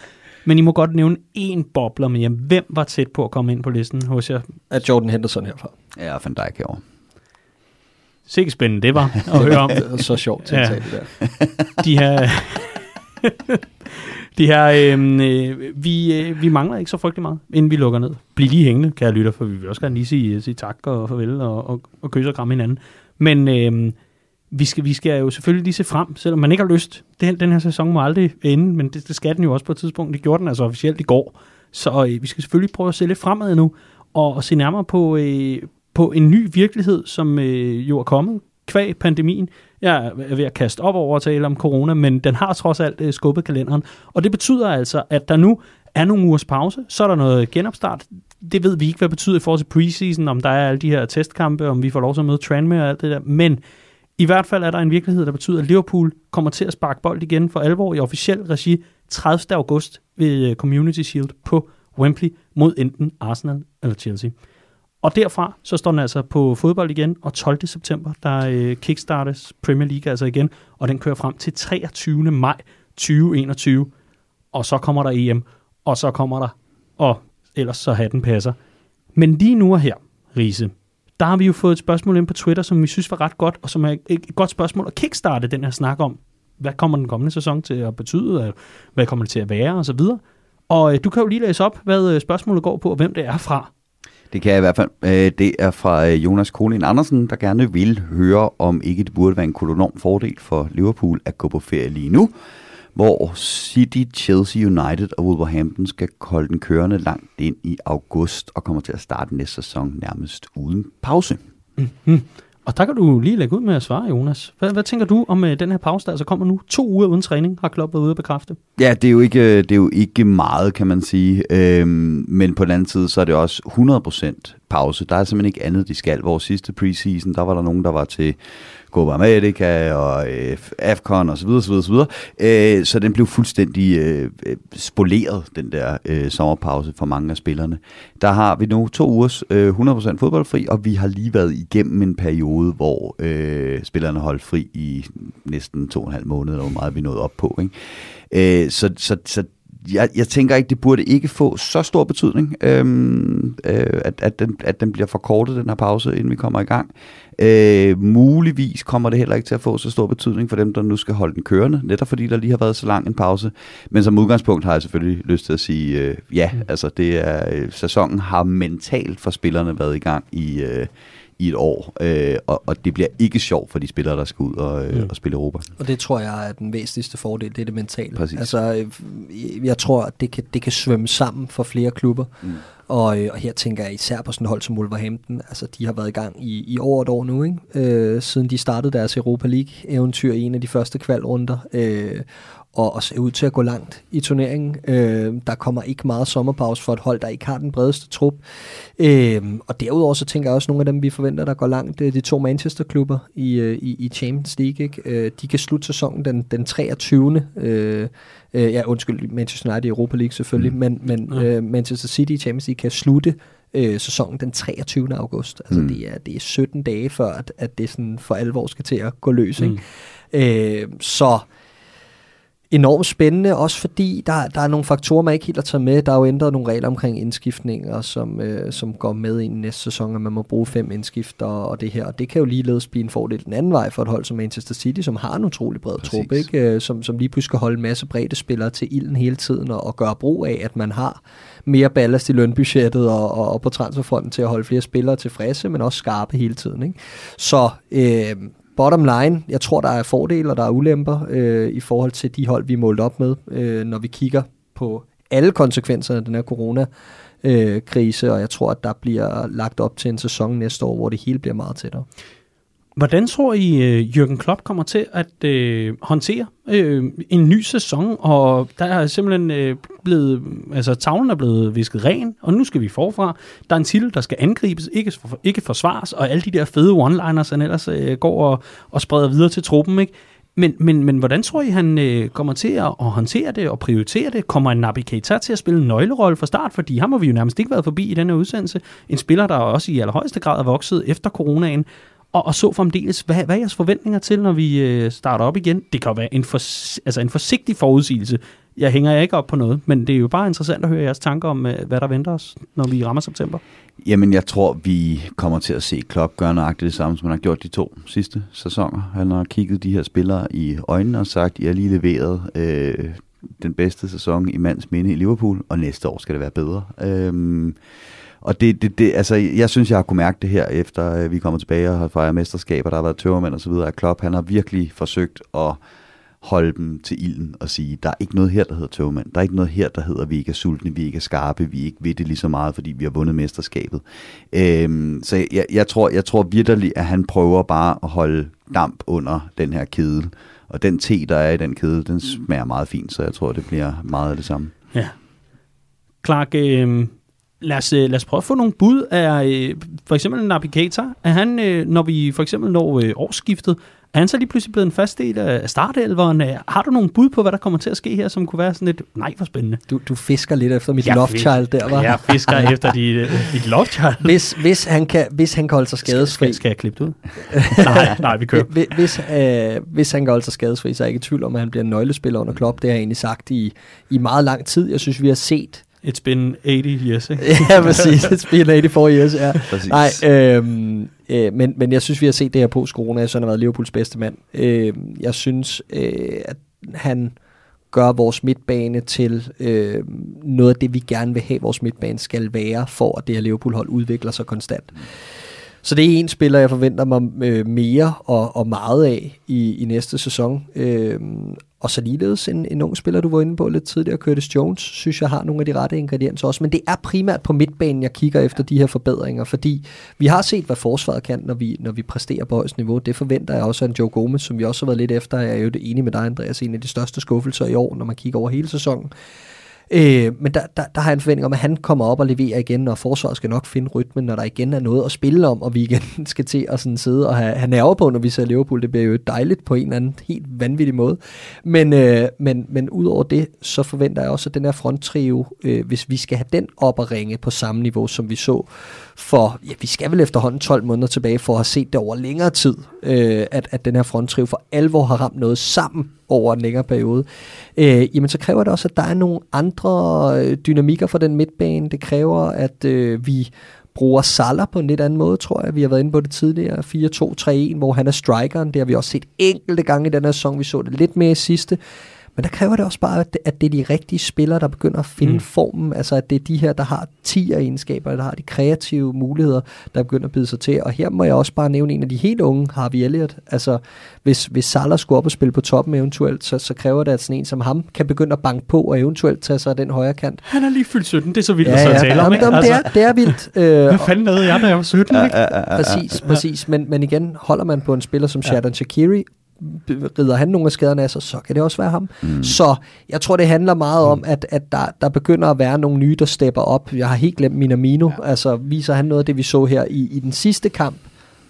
Men I må godt nævne en bobler mere. Hvem var tæt på at komme ind på listen hos jer? At Jordan Henderson herfra. Ja, Van Dijk herovre. Sikke spændende det var at høre om. Det er så sjovt til at Ja. det der. de her... de her øhm, øh, vi, øh, vi mangler ikke så frygtelig meget, inden vi lukker ned. Bliv lige hængende, kære lytter, for vi vil også gerne lige sige, øh, sige tak og farvel og, og, og kysse og kramme hinanden. Men øh, vi, skal, vi skal jo selvfølgelig lige se frem, selvom man ikke har lyst. Den, den her sæson må aldrig ende, men det, det skal den jo også på et tidspunkt. Det gjorde den altså officielt i går. Så øh, vi skal selvfølgelig prøve at se lidt fremad nu, og, og se nærmere på, øh, på en ny virkelighed, som øh, jo er kommet kvæg pandemien. Jeg er ved at kaste op over at tale om corona, men den har trods alt øh, skubbet kalenderen. Og det betyder altså, at der nu er nogle ugers pause, så er der noget genopstart. Det ved vi ikke, hvad det betyder i forhold til preseason, om der er alle de her testkampe, om vi får lov til at møde Tranmere og alt det der. Men i hvert fald er der en virkelighed, der betyder, at Liverpool kommer til at sparke bold igen for alvor i officiel regi 30. august ved øh, Community Shield på Wembley mod enten Arsenal eller Chelsea. Og derfra så står den altså på fodbold igen, og 12. september, der øh, kickstartes Premier League altså igen, og den kører frem til 23. maj 2021. Og så kommer der EM, og så kommer der, og ellers så hatten passer. Men lige nu og her, Riese, der har vi jo fået et spørgsmål ind på Twitter, som vi synes var ret godt, og som er et godt spørgsmål at kickstarte den her snak om, hvad kommer den kommende sæson til at betyde, og hvad kommer det til at være, og så videre. Og øh, du kan jo lige læse op, hvad øh, spørgsmålet går på, og hvem det er fra. Det kan jeg i hvert fald. Øh, det er fra øh, Jonas Kolin Andersen, der gerne vil høre, om ikke det burde være en kolonorm fordel for Liverpool at gå på ferie lige nu, hvor City, Chelsea United og Wolverhampton skal holde den kørende langt ind i august og kommer til at starte næste sæson nærmest uden pause. Mm. Og der kan du lige lægge ud med at svare, Jonas. Hvad, hvad tænker du om øh, den her pause, der altså kommer nu? To uger uden træning, har Klopp været ude at bekræfte. Ja, det er jo ikke, øh, det er jo ikke meget, kan man sige. Øhm, men på den anden side, så er det også 100% pause. Der er simpelthen ikke andet, de skal. Vores sidste preseason, der var der nogen, der var til Copa America og øh, AFCON og så videre, så videre, så videre. Øh, så den blev fuldstændig øh, øh, spoleret, den der øh, sommerpause for mange af spillerne. Der har vi nu to ugers øh, 100% fodboldfri, og vi har lige været igennem en periode, hvor øh, spillerne holdt fri i næsten to og en halv måned, eller hvor meget vi nåede op på. Ikke? Øh, så, så, så jeg, jeg tænker ikke, det burde ikke få så stor betydning, øhm, øh, at, at, den, at den bliver forkortet, den her pause, inden vi kommer i gang. Øh, muligvis kommer det heller ikke til at få så stor betydning for dem, der nu skal holde den kørende, netop fordi der lige har været så lang en pause. Men som udgangspunkt har jeg selvfølgelig lyst til at sige, øh, ja, mm. altså det er, øh, sæsonen har mentalt for spillerne været i gang i, øh, i et år, øh, og, og det bliver ikke sjovt for de spillere, der skal ud og, øh, Mm. og spille Europa. Og det tror jeg er den væsentligste fordel, det er det mentale. Præcis. Altså, øh, jeg tror, at det kan, det kan svømme sammen for flere klubber. Mm. Og, øh, og her tænker jeg især på sådan et hold som Wolverhampton. Altså, de har været i gang i, i over et år nu, ikke? Øh, siden de startede deres Europa League-eventyr i en af de første kvalrunder. Øh, og, og ser ud til at gå langt i turneringen. Øh, der kommer ikke meget sommerpause for et hold, der ikke har den bredeste trup. Øh, og derudover så tænker jeg også, at nogle af dem, vi forventer, der går langt, det de to Manchester-klubber i, øh, i, i Champions League. Ikke? Øh, de kan slutte sæsonen den, den 23. Øh, øh, ja, undskyld, Manchester United i Europa League selvfølgelig, mm. men, men Ja. øh, Manchester City i Champions League kan slutte øh, sæsonen den 23. august. Altså Mm. det, er, det er 17 dage før, at, at det sådan for alvor skal til at gå løs. Mm. Ikke? Øh, så enormt spændende, også fordi der, der er nogle faktorer, man ikke helt har taget med. Der er jo ændret nogle regler omkring indskiftninger, som, øh, som går med i næste sæson, at man må bruge fem indskifter og det her. Og det kan jo ligeledes blive en fordel den anden vej for et hold som Manchester City, som har en utrolig bred Præcis. trup, ikke? Øh, Som, som lige pludselig skal holde en masse brede spillere til ilden hele tiden og, og gøre brug af, at man har mere ballast i lønbudgettet og, og, og på transferfronten til at holde flere spillere tilfredse, men også skarpe hele tiden. Ikke? Så øh, bottom line, jeg tror, der er fordele og der er ulemper øh, i forhold til de hold, vi er målt op med, øh, når vi kigger på alle konsekvenserne af den her corona øh, krise, og jeg tror, at der bliver lagt op til en sæson næste år, hvor det hele bliver meget tættere. Hvordan tror I, øh, Jürgen Klopp kommer til at øh, håndtere øh, en ny sæson? Og der er simpelthen øh, blevet, altså tavlen er blevet visket ren, og nu skal vi forfra. Der er en titel, der skal angribes, ikke, for, ikke forsvares, og alle de der fede one-liners, han ellers øh, går og, og spreder videre til truppen, ikke? Men, men, men hvordan tror I, han øh, kommer til at, at håndtere det og prioritere det? Kommer en Nabi Keita til at spille en nøglerolle fra start? Fordi ham har vi jo nærmest ikke været forbi i denne udsendelse. En spiller, der også i allerhøjeste grad er vokset efter coronaen. Og, og så fremdeles, hvad, hvad er jeres forventninger til, når vi øh, starter op igen? Det kan jo være en, for, altså en forsigtig forudsigelse. Jeg hænger ikke op på noget, men det er jo bare interessant at høre jeres tanker om, øh, hvad der venter os, når vi rammer september. Jamen, jeg tror, vi kommer til at se Klopp gøre nøjagtigt det samme, som han har gjort de to sidste sæsoner. Han har kigget de her spillere i øjnene og sagt, I har lige leveret øh, den bedste sæson i mands minde i Liverpool, og næste år skal det være bedre. Øh, og det, det, det, altså, jeg synes, jeg har kunne mærke det her, efter øh, vi kommer tilbage og har fejret mesterskaber, der har været tøvermænd og så videre, at Klopp, han har virkelig forsøgt at holde dem til ilden og sige, der er ikke noget her, der hedder tøvmand. Der er ikke noget her, der hedder, vi ikke er sultne, vi ikke er skarpe, vi ikke ved det lige så meget, fordi vi har vundet mesterskabet. Øhm, så jeg, jeg, tror, jeg tror virkelig, at han prøver bare at holde damp under den her kedel. Og den te, der er i den kedel, den smager meget fint, så jeg tror, det bliver meget af det samme. Ja. Clark, øh, lad, os, øh, lad os prøve at få nogle bud af øh, for eksempel Naby Keita. Er han, øh, når vi for eksempel når øh, årsskiftet, er han så lige pludselig blevet en fast del af startelveren? Har du nogle bud på, hvad der kommer til at ske her, som kunne være sådan lidt, nej, for spændende? Du, du fisker lidt efter mit Jeg love fik- child der, var. Jeg fisker efter dit, øh, dit love child. Hvis, hvis, han kan, hvis han kan holde sig skadesfri, Skal, skal jeg klippe det ud? nej, nej, vi kører. Hvis, hvis, øh, hvis han kan holde sig skadesfri, så er jeg ikke i tvivl om, at han bliver en nøglespiller under Klopp. Det har jeg egentlig sagt i, i meget lang tid. Jeg synes, vi har set... It's been 80 years, ikke? ja, præcis. It's been 84 years, ja. Præcis. Nej, øhm, øh, men, men jeg synes, vi har set det her post-corona. Jeg synes, han har været Liverpools bedste mand. Øh, jeg synes, øh, at han gør vores midtbane til øh, noget af det, vi gerne vil have, vores midtbane skal være, for at det her Liverpool-hold udvikler sig konstant. Så det er en spiller, jeg forventer mig øh, mere og, og meget af i, i næste sæson. Øh, og så ligeledes en, en ung spiller, du var inde på lidt tidligere, Curtis Jones, synes jeg har nogle af de rette ingredienser også. Men det er primært på midtbanen, jeg kigger efter de her forbedringer, fordi vi har set, hvad forsvaret kan, når vi, når vi præsterer på højst niveau. Det forventer jeg også af en Joe Gomez, som vi også har været lidt efter. Jeg er jo det enig med dig, Andreas, en af de største skuffelser i år, når man kigger over hele sæsonen. Øh, men der, der, der har jeg en forventning om, at han kommer op og leverer igen, og forsvaret skal nok finde rytmen, når der igen er noget at spille om, og vi igen skal til at sådan sidde og have, have nerver på, når vi ser Liverpool. Det bliver jo dejligt på en eller anden helt vanvittig måde. Men, øh, men, men udover det, så forventer jeg også, at den her fronttrio, øh, hvis vi skal have den op at ringe på samme niveau, som vi så for, ja, vi skal vel efterhånden 12 måneder tilbage for at have set det over længere tid, øh, at, at den her fronttrio for alvor har ramt noget sammen over en længere periode, øh, jamen så kræver det også, at der er nogle andre øh, dynamikker for den midtbane. Det kræver, at øh, vi bruger Salah på en lidt anden måde, tror jeg. Vi har været inde på det tidligere, 4-2-3-1, hvor han er strikeren. Det har vi også set enkelte gange i den her sæson. Vi så det lidt mere i sidste. Men der kræver det også bare, at det, at det er de rigtige spillere, der begynder at finde mm. formen. Altså at det er de her, der har 10 egenskaber, der har de kreative muligheder, der begynder at bide sig til. Og her må jeg også bare nævne en af de helt unge, Harvey Elliott. Altså hvis, hvis Salah skulle op og spille på toppen eventuelt, så, så kræver det, at sådan en som ham kan begynde at banke på og eventuelt tage sig af den højre kant. Han er lige fyldt 17, det er så vildt ja, at ja. tale om. Ikke? Jamen, det, er, altså, det er vildt. Øh, Hvad fanden lavede jeg, da jeg var 17? Ikke? Præcis, præcis. Men, men igen, holder man på en spiller som Shadon Shaqiri, rider han nogle af skaderne af sig, så kan det også være ham. Mm. Så jeg tror, det handler meget om, at, at der, der begynder at være nogle nye, der stepper op. Jeg har helt glemt Minamino. Ja. Altså, viser han noget af det, vi så her i, i den sidste kamp,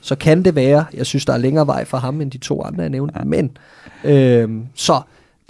så kan det være, jeg synes, der er længere vej for ham, end de to andre, jeg nævnte. Ja. Men, øh, så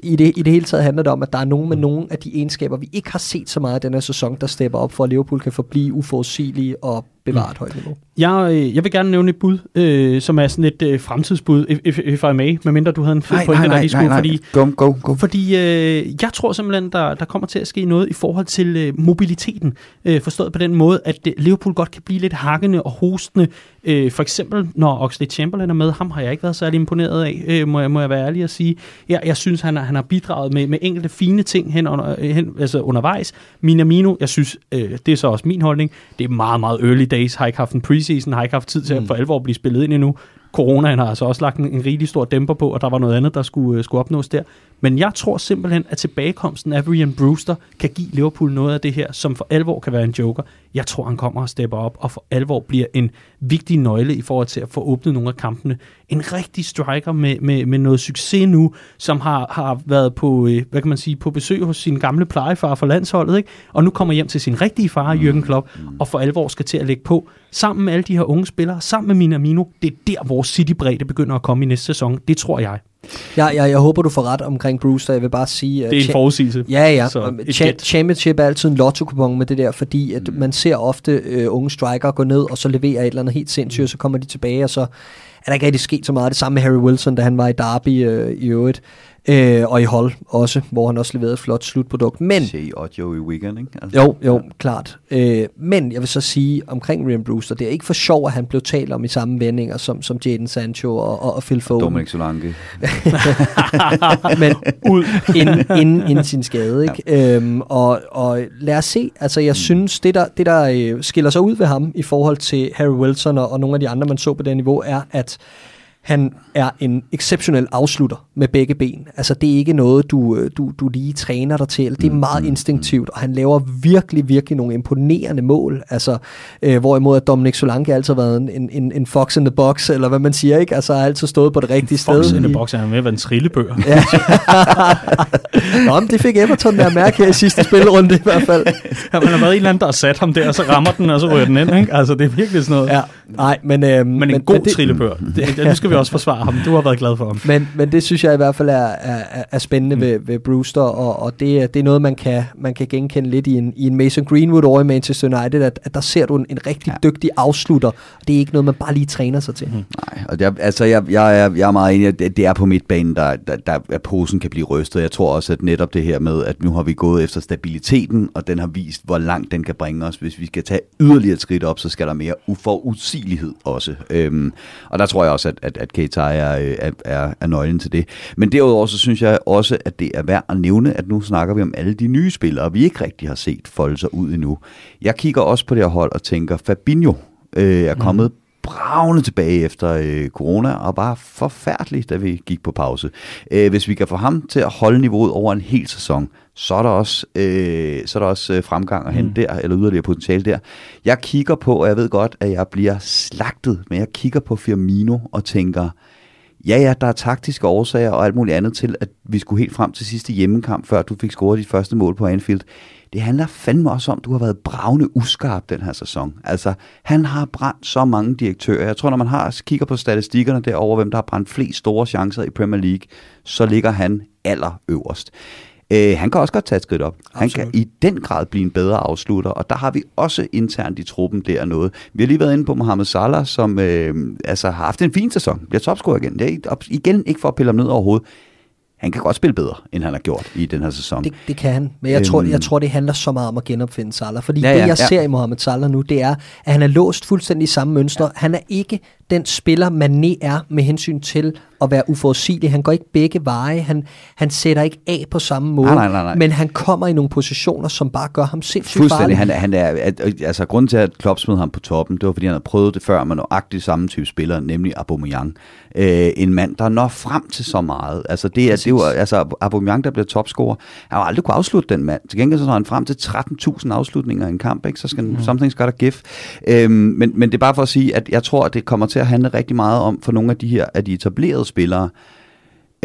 i det, i det hele taget handler det om, at der er nogen med mm. nogle af de egenskaber, vi ikke har set så meget af den her sæson, der stepper op for, at Liverpool kan forblive uforudsigelige og bevare et mm. højt niveau. Jeg, øh, jeg vil gerne nævne et bud, øh, som er sådan et øh, fremtidsbud, if, if, I may, medmindre du havde en fed nej, pointe, nej, nej, der skulle, nej, fordi, go, go, go. fordi øh, jeg tror simpelthen, der, der kommer til at ske noget i forhold til øh, mobiliteten, øh, forstået på den måde, at øh, Liverpool godt kan blive lidt hakkende og hostende, øh, for eksempel når Oxley Chamberlain er med, ham har jeg ikke været særlig imponeret af, øh, må, jeg, må jeg være ærlig at sige. Jeg, jeg synes, han, han har bidraget med, med enkelte fine ting hen, under, øh, hen altså undervejs. Minamino, jeg synes, øh, det er så også min holdning, det er meget, meget early days, har ikke haft en preseason, har ikke haft tid til mm. at for alvor blive spillet ind endnu. Coronaen har altså også lagt en, en rigtig stor dæmper på, og der var noget andet, der skulle, uh, skulle opnås der. Men jeg tror simpelthen, at tilbagekomsten af Brian Brewster kan give Liverpool noget af det her, som for alvor kan være en joker. Jeg tror, han kommer og stepper op, og for alvor bliver en vigtig nøgle i forhold til at få åbnet nogle af kampene. En rigtig striker med, med, med noget succes nu, som har, har været på, øh, hvad kan man sige, på besøg hos sin gamle plejefar for landsholdet, ikke? og nu kommer hjem til sin rigtige far, Jürgen Klopp, og for alvor skal til at lægge på. Sammen med alle de her unge spillere, sammen med Minamino, det er der, hvor City-bredde begynder at komme i næste sæson. Det tror jeg. Ja, ja, jeg håber, du får ret omkring Brewster. Jeg vil bare sige... Det er en forudsigelse. Ja, ja. Cha- championship er altid en lotto med det der, fordi at mm. man ser ofte uh, unge striker gå ned, og så leverer et eller andet helt sindssygt, og så kommer de tilbage, og så er der ikke rigtig sket så meget. Det samme med Harry Wilson, da han var i Derby uh, i øvrigt. Øh, og i hold også, hvor han også leverede et flot slutprodukt. Men, Shea og Joe i weekend, ikke? Altså, jo, jo, ja. klart. Øh, men jeg vil så sige omkring Ryan Brewster, det er ikke for sjov, at han blev talt om i samme vendinger som, som Jadon Sancho og, og, og Phil Foden. Dominic Solanke. men ud inden, inden, inden sin skade, ikke? Ja. Øhm, og, og lad os se, altså jeg mm. synes, det der, det der øh, skiller sig ud ved ham i forhold til Harry Wilson og, og nogle af de andre, man så på det niveau, er, at han er en exceptionel afslutter med begge ben. Altså det er ikke noget, du, øh, du, du lige træner dig til. Det er mm, meget mm, instinktivt, og han laver virkelig, virkelig nogle imponerende mål. Altså, øh, hvorimod at Dominic Solanke altid har været en, en, en fox in the box, eller hvad man siger, ikke? Altså har altid stået på det rigtige fox sted. Fox in the box han med at en trillebør. Ja. Nå, men det fik Everton der mærke her i sidste spilrunde i hvert fald. Ja, man har været en eller anden, der har sat ham der, og så rammer den, og så rører den ind. Ikke? Altså det er virkelig sådan noget. Ja, nej, men... Øh, men en men, god men det, trillebør. Det, det, nu skal vi også forsvare ham. Du har været glad for ham. Men, men det synes jeg i hvert fald er, er, er spændende mm. ved, ved Brewster, og, og det, det er noget, man kan, man kan genkende lidt i en, i en Mason Greenwood over i Manchester United, at, at der ser du en, en rigtig ja. dygtig afslutter. Det er ikke noget, man bare lige træner sig til. Mm. Nej, og det er, altså jeg, jeg, er, jeg er meget enig, at det, det er på midtbanen, der, der, der, at posen kan blive rystet. Jeg tror også, at netop det her med, at nu har vi gået efter stabiliteten, og den har vist, hvor langt den kan bringe os. Hvis vi skal tage yderligere et skridt op, så skal der mere uforudsigelighed også. Øhm, og der tror jeg også, at, at, at Keita er, øh, er, er, er nøglen til det. Men derudover så synes jeg også, at det er værd at nævne, at nu snakker vi om alle de nye spillere, vi ikke rigtig har set folde sig ud endnu. Jeg kigger også på det her hold og tænker, Fabinho øh, er kommet mm bravende tilbage efter øh, corona, og bare forfærdeligt, da vi gik på pause. Øh, hvis vi kan få ham til at holde niveauet over en hel sæson, så er der også, øh, så er der også øh, fremgang at hente mm. der, eller yderligere potentiale der. Jeg kigger på, og jeg ved godt, at jeg bliver slagtet, men jeg kigger på Firmino og tænker, ja ja, der er taktiske årsager og alt muligt andet til, at vi skulle helt frem til sidste hjemmekamp, før du fik scoret dit første mål på Anfield. Det handler fandme også om, at du har været bravende uskarp den her sæson. Altså, han har brændt så mange direktører. Jeg tror, når man har kigger på statistikkerne derover, hvem der har brændt flest store chancer i Premier League, så ligger han allerøverst. Øh, han kan også godt tage et skridt op. Absolut. Han kan i den grad blive en bedre afslutter, og der har vi også internt i truppen der noget. Vi har lige været inde på Mohamed Salah, som øh, altså, har haft en fin sæson. Bliver topscorer igen. Det er igen ikke for at pille ham ned overhovedet han kan godt spille bedre, end han har gjort i den her sæson. Det, det kan han, men jeg, øhm, tror, jeg tror, det handler så meget om at genopfinde Salah. Fordi ja, ja, det, jeg ja. ser i Mohamed Salah nu, det er, at han er låst fuldstændig i samme mønster. Ja. Han er ikke den spiller, Mané er med hensyn til at være uforudsigelig. Han går ikke begge veje. Han, han sætter ikke af på samme måde. Nej, nej, nej, Men han kommer i nogle positioner, som bare gør ham sindssygt Fuldstændig. Han, han er, altså, grunden til, at Klopp smed ham på toppen, det var, fordi han havde prøvet det før med nøjagtigt samme type spiller, nemlig Aubameyang. Øh, en mand, der når frem til så meget. Altså, det er, det var, altså, Aubameyang, der bliver topscorer, han har aldrig kunne afslutte den mand. Til gengæld så når han frem til 13.000 afslutninger i en kamp, ikke? så skal mm. something's gotta give. Øhm, men, men det er bare for at sige, at jeg tror, at det kommer til at handle rigtig meget om for nogle af de her af de etablerede spillere,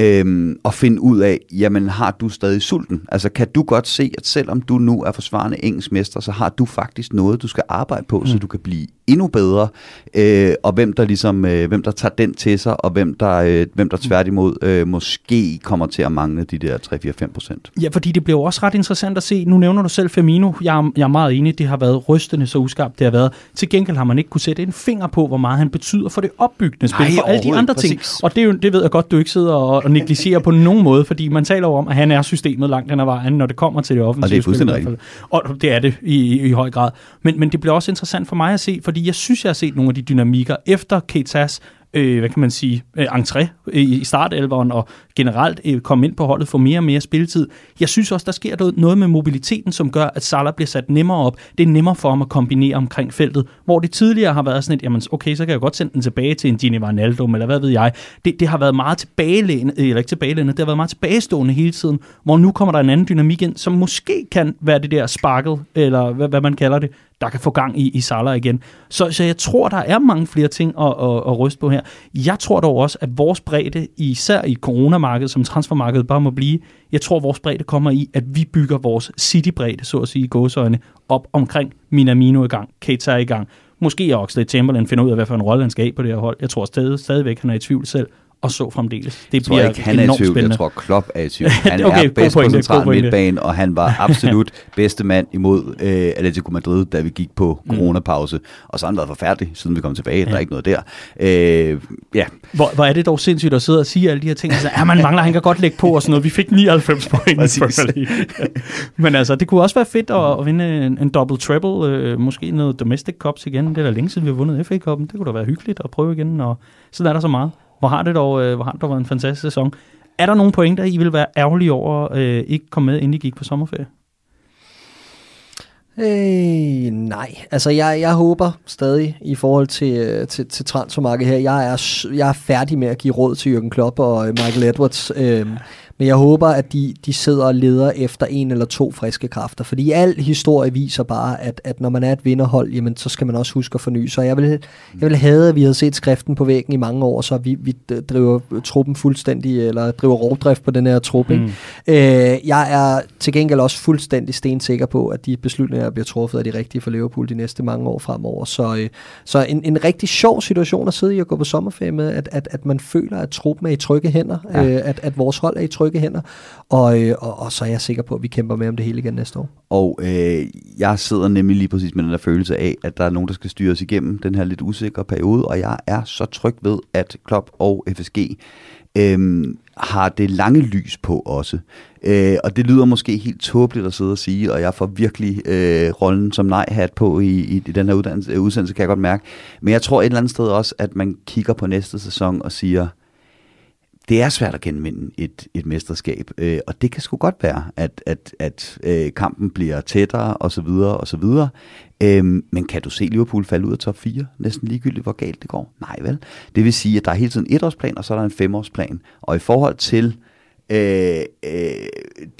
øhm, og finde ud af, jamen har du stadig sulten? Altså kan du godt se, at selvom du nu er forsvarende engelsk mester, så har du faktisk noget, du skal arbejde på, mm. så du kan blive endnu bedre, øh, og hvem der ligesom, øh, hvem der tager den til sig, og hvem der, øh, hvem der tværtimod øh, måske kommer til at mangle de der 3-4-5 procent. Ja, fordi det bliver også ret interessant at se, nu nævner du selv Firmino, jeg er, jeg er meget enig, det har været rystende så uskarpt, det har været. Til gengæld har man ikke kunne sætte en finger på, hvor meget han betyder for det opbyggende spil, Nej, for alle de andre præcis. ting. Og det, er jo, det ved jeg godt, du ikke sidder og, og negligerer på nogen måde, fordi man taler jo om, at han er systemet langt hen ad vejen, når det kommer til det offensive Og det er fuldstændig rigtigt. Og det er det i, i, i høj grad. Men, men det bliver også interessant for mig at se, fordi jeg synes, jeg har set nogle af de dynamikker efter Ketas øh, hvad kan man sige, øh, entré i, startelveren og generelt øh, komme ind på holdet, få mere og mere spilletid. Jeg synes også, der sker noget, noget med mobiliteten, som gør, at Salah bliver sat nemmere op. Det er nemmere for ham at kombinere omkring feltet, hvor det tidligere har været sådan et, jamen okay, så kan jeg godt sende den tilbage til en Gini Wijnaldum, eller hvad ved jeg. Det, det har været meget tilbagelænet, øh, eller ikke tilbagelænet, det har været meget tilbagestående hele tiden, hvor nu kommer der en anden dynamik ind, som måske kan være det der sparket, eller hvad, hvad man kalder det, der kan få gang i, i Salah igen. Så, så jeg tror, der er mange flere ting at, at, at ryste på her. Jeg tror dog også, at vores bredde, især i coronamarkedet, som transfermarkedet bare må blive, jeg tror, vores bredde kommer i, at vi bygger vores city-bredde, så at sige, i gåsøjne, op omkring Minamino i gang, Keita i gang. Måske er Oxlade Chamberlain finder ud af, hvad for en rolle han skal på det her hold. Jeg tror stadig, stadigvæk, han er i tvivl selv og så fremdeles. Det bliver jeg ikke, han er i tvivl. Spændende. Jeg tror, Klopp er i tvivl. Han okay, er bedst pointe, på central midtbane, og han var absolut bedste mand imod øh, Atletico Madrid, da vi gik på mm. coronapause. Og så har han været forfærdelig, siden vi kom tilbage. Ja. Der er ikke noget der. Øh, ja. hvor, hvor er det dog sindssygt at sidde og sige alle de her ting. Altså, ja, man mangler, han kan godt lægge på og sådan noget. Vi fik 99 point. Men altså, det kunne også være fedt at, at vinde en, en double treble. Øh, måske noget domestic cups igen. Det er da længe siden, vi har vundet FA Cup'en. Det kunne da være hyggeligt at prøve igen. Og sådan er der så meget. Hvor har det dog, øh, hvor har det dog været en fantastisk sæson. Er der nogle pointer, I vil være ærgerlige over, øh, ikke komme med, inden I gik på sommerferie? Øh, nej, altså jeg, jeg håber stadig i forhold til, øh, til, til transfermarkedet her, jeg er, jeg er færdig med at give råd til Jürgen Klopp og øh, Michael Edwards. Øh, men jeg håber, at de, de sidder og leder efter en eller to friske kræfter. Fordi al historie viser bare, at, at når man er et vinderhold, jamen, så skal man også huske at forny sig. Jeg vil, jeg vil have, at vi havde set skriften på væggen i mange år, så vi, vi driver truppen fuldstændig, eller driver rovdrift på den her trup. Mm. Øh, jeg er til gengæld også fuldstændig stensikker på, at de beslutninger, der bliver truffet, er de rigtige for Liverpool de næste mange år fremover. Så, øh, så en, en rigtig sjov situation at sidde i og gå på sommerferie med, at, at, at man føler, at truppen er i trygge hænder, ja. øh, at, at vores hold er i trygge trygge hænder, og, øh, og, og så er jeg sikker på, at vi kæmper med om det hele igen næste år. Og øh, jeg sidder nemlig lige præcis med den der følelse af, at der er nogen, der skal styre os igennem den her lidt usikre periode, og jeg er så tryg ved, at Klopp og FSG øh, har det lange lys på også. Øh, og det lyder måske helt tåbeligt at sidde og sige, og jeg får virkelig øh, rollen som nej-hat på i, i, i den her uddannelse, øh, udsendelse, kan jeg godt mærke. Men jeg tror et eller andet sted også, at man kigger på næste sæson og siger, det er svært at genvinde et, et mesterskab, øh, og det kan sgu godt være, at, at, at øh, kampen bliver tættere og så videre og så videre. Øhm, men kan du se Liverpool falde ud af top 4, næsten ligegyldigt, hvor galt det går? Nej vel. Det vil sige, at der er hele tiden et årsplan, og så er der en femårsplan. Og i forhold til øh, øh,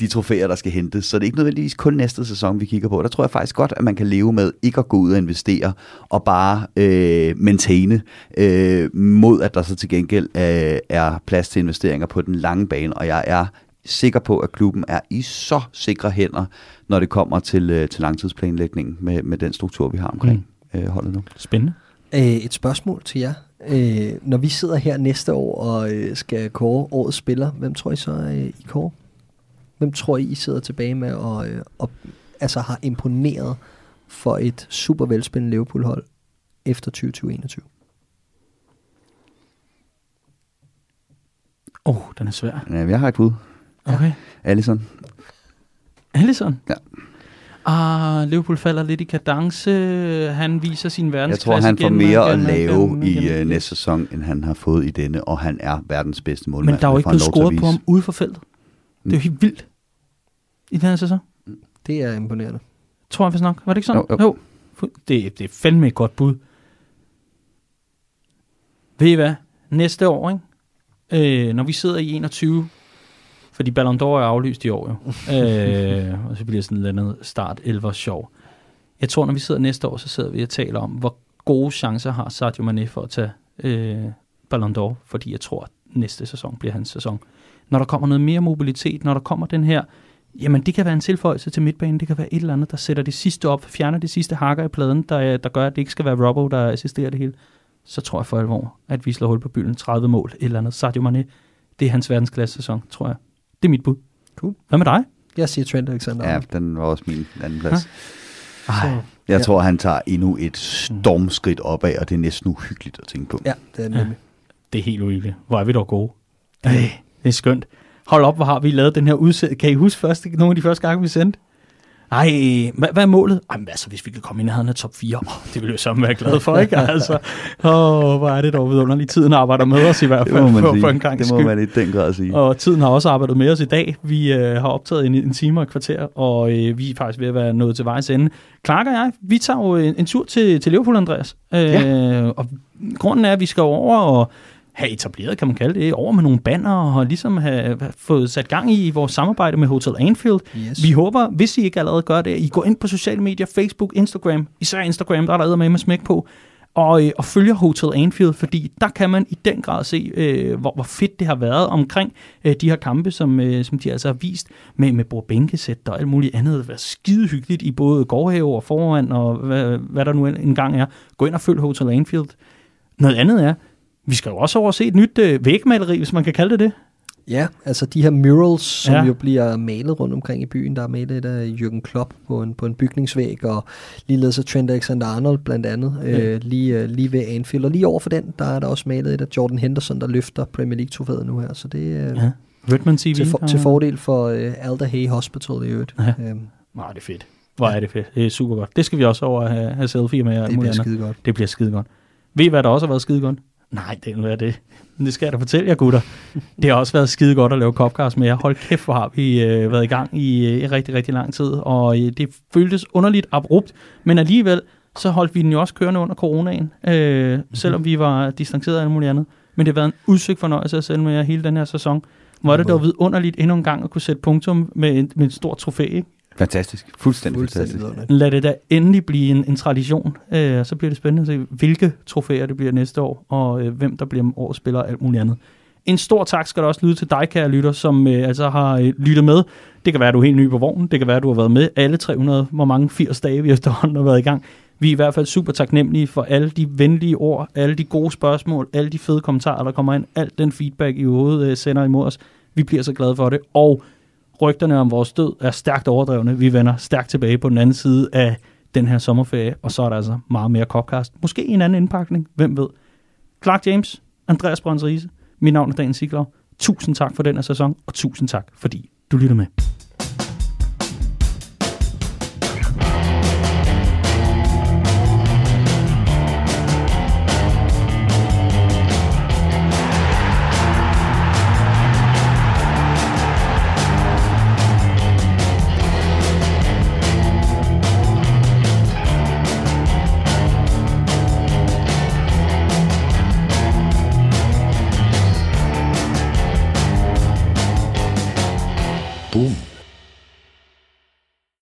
de trofæer, der skal hentes. Så det er ikke nødvendigvis kun næste sæson, vi kigger på. Der tror jeg faktisk godt, at man kan leve med ikke at gå ud og investere og bare øh, maintaine øh, mod, at der så til gengæld øh, er plads til investeringer på den lange bane. Og jeg er sikker på, at klubben er i så sikre hænder, når det kommer til, øh, til langtidsplanlægningen med, med den struktur, vi har omkring mm. øh, holdet nu. Spændende. Øh, et spørgsmål til jer. Øh, når vi sidder her næste år og øh, skal kåre årets spiller, hvem tror I så øh, I kåre? Hvem tror I, I sidder tilbage med og, øh, og altså har imponeret for et super velspændende Liverpool-hold efter 2021? Åh, oh, den er svær. Ja, jeg har et bud. Okay. Allison. Allison? Ja. Ah, Liverpool falder lidt i kadence. Han viser sin Jeg verdensklasse tror, han får igen, mere at igen, lave igen, i øh, næste sæson, end han har fået i denne, og han er verdens bedste målmand. Men der er jo ikke blevet scoret på ham ude for feltet. Det er jo helt vildt i den her sæson. Det er imponerende. Tror jeg vist nok. Var det ikke sådan? Jo, jo. Fu- Det, det er fandme et godt bud. Ved I hvad? Næste år, ikke? Øh, når vi sidder i 21, fordi Ballon d'Or er aflyst i år jo, øh, og så bliver sådan et andet start 11 sjov. Jeg tror, når vi sidder næste år, så sidder vi og taler om, hvor gode chancer har Sadio Mane for at tage øh, Ballon d'Or, fordi jeg tror, at næste sæson bliver hans sæson. Når der kommer noget mere mobilitet, når der kommer den her Jamen, det kan være en tilføjelse til midtbanen. Det kan være et eller andet, der sætter det sidste op, fjerner det sidste hakker i pladen, der, der gør, at det ikke skal være Robbo, der assisterer det hele. Så tror jeg for alvor, at vi slår hul på bylden. 30 mål, et eller andet. Sadio Mane, det er hans verdensklasse sæson, tror jeg. Det er mit bud. Cool. Hvad med dig? Jeg siger Trent Alexander. Ja, den var også min anden plads. Ej, Jeg Ja. tror, han tager endnu et stormskridt opad, og det er næsten uhyggeligt at tænke på. Ja, det er nemlig. det er helt uhyggeligt. Hvor er vi dog gode. Ej, det er skønt. Hold op, hvor har vi lavet den her udsendelse. Kan I huske første, nogle af de første gange, vi sendte? Ej, hvad, hvad er målet? Ej, men altså, hvis vi kan komme ind i nærheden af top 4, oh, det ville jeg så være glad for, ikke? Altså, åh, hvor er det dog vidunderligt. Tiden arbejder med os i hvert Det fald, må man for, sige. for en gang det må skyld. man i den grad sige. Og tiden har også arbejdet med os i dag. Vi øh, har optaget en, en time og et kvarter, og øh, vi er faktisk ved at være nået til vejs ende. Clark og jeg, vi tager jo en, en tur til, til Liverpool, Andreas. Øh, Ja. Og grunden er, at vi skal over og have etableret, kan man kalde det, over med nogle banner og ligesom have, fået sat gang i vores samarbejde med Hotel Anfield. Yes. Vi håber, hvis I ikke allerede gør det, at I går ind på sociale medier, Facebook, Instagram, især Instagram, der er der med med smæk på, og, øh, og følger Hotel Anfield, fordi der kan man i den grad se, øh, hvor, hvor fedt det har været omkring øh, de her kampe, som, øh, som de altså har vist med, med bordbænkesæt og alt muligt andet. Det har været skide hyggeligt i både gårdhave og foran, og hvad, hvad der nu engang er. Gå ind og følg Hotel Anfield. Noget andet er, vi skal jo også over og se et nyt øh, vægmaleri, hvis man kan kalde det det. Ja, altså de her murals, som Ja. jo bliver malet rundt omkring i byen. Der er malet et af Jürgen Klopp på en, på en bygningsvæg, og ligeledes af Trent Alexander-Arnold blandt andet, Ja. øh, lige, øh, lige ved Anfield. Og lige over for den, der er der også malet et af Jordan Henderson, der løfter Premier League-trofæet nu her. Så det er øh, Ja. Redman TV. til, for, til fordel for øh, Alder Hay Hospital i øvrigt. Ja. Øhm, Nej, det er fedt. Hvor er det fedt. Det er super godt. Det skal vi også over at have, have selfie med. det bliver skide godt. Det bliver skide godt. Ved I, hvad der også har været skide godt? Nej, det er det. Men det skal jeg da fortælle jer, gutter. Det har også været skide godt at lave Copcast med jer. Hold kæft, hvor har vi øh, været i gang i, øh, rigtig, rigtig lang tid. Og øh, det føltes underligt abrupt, men alligevel så holdt vi den jo også kørende under coronaen, øh, selvom vi var distanceret og alt muligt andet. Men det har været en udsøgt fornøjelse at sende med jer hele den her sæson. Hvor er det dog vidunderligt endnu en gang at kunne sætte punktum med en, med en stor trofæ, ikke? Fantastisk. Fuldstændig, Fuldstændig fantastisk. vidunderligt. Lad det da endelig blive en, en tradition. Øh, så bliver det spændende at se, hvilke trofæer det bliver næste år, og øh, hvem der bliver årets spiller og alt muligt andet. En stor tak skal der også lyde til dig, kære lytter, som øh, altså har øh, lyttet med. Det kan være, at du er helt ny på vognen. Det kan være, at du har været med alle 300, hvor mange 80 dage vi efterhånden har været i gang. Vi er i hvert fald super taknemmelige for alle de venlige ord, alle de gode spørgsmål, alle de fede kommentarer, der kommer ind, al den feedback, I overhovedet øh, sender imod os. Vi bliver så glade for det, og rygterne om vores død er stærkt overdrevne. Vi vender stærkt tilbage på den anden side af den her sommerferie, og så er der altså meget mere Copcast. Måske en anden indpakning, hvem ved. Clark James, Andreas Brøns Riese, mit navn er Dan Siglov. Tusind tak for den her sæson, og tusind tak, fordi du lytter med.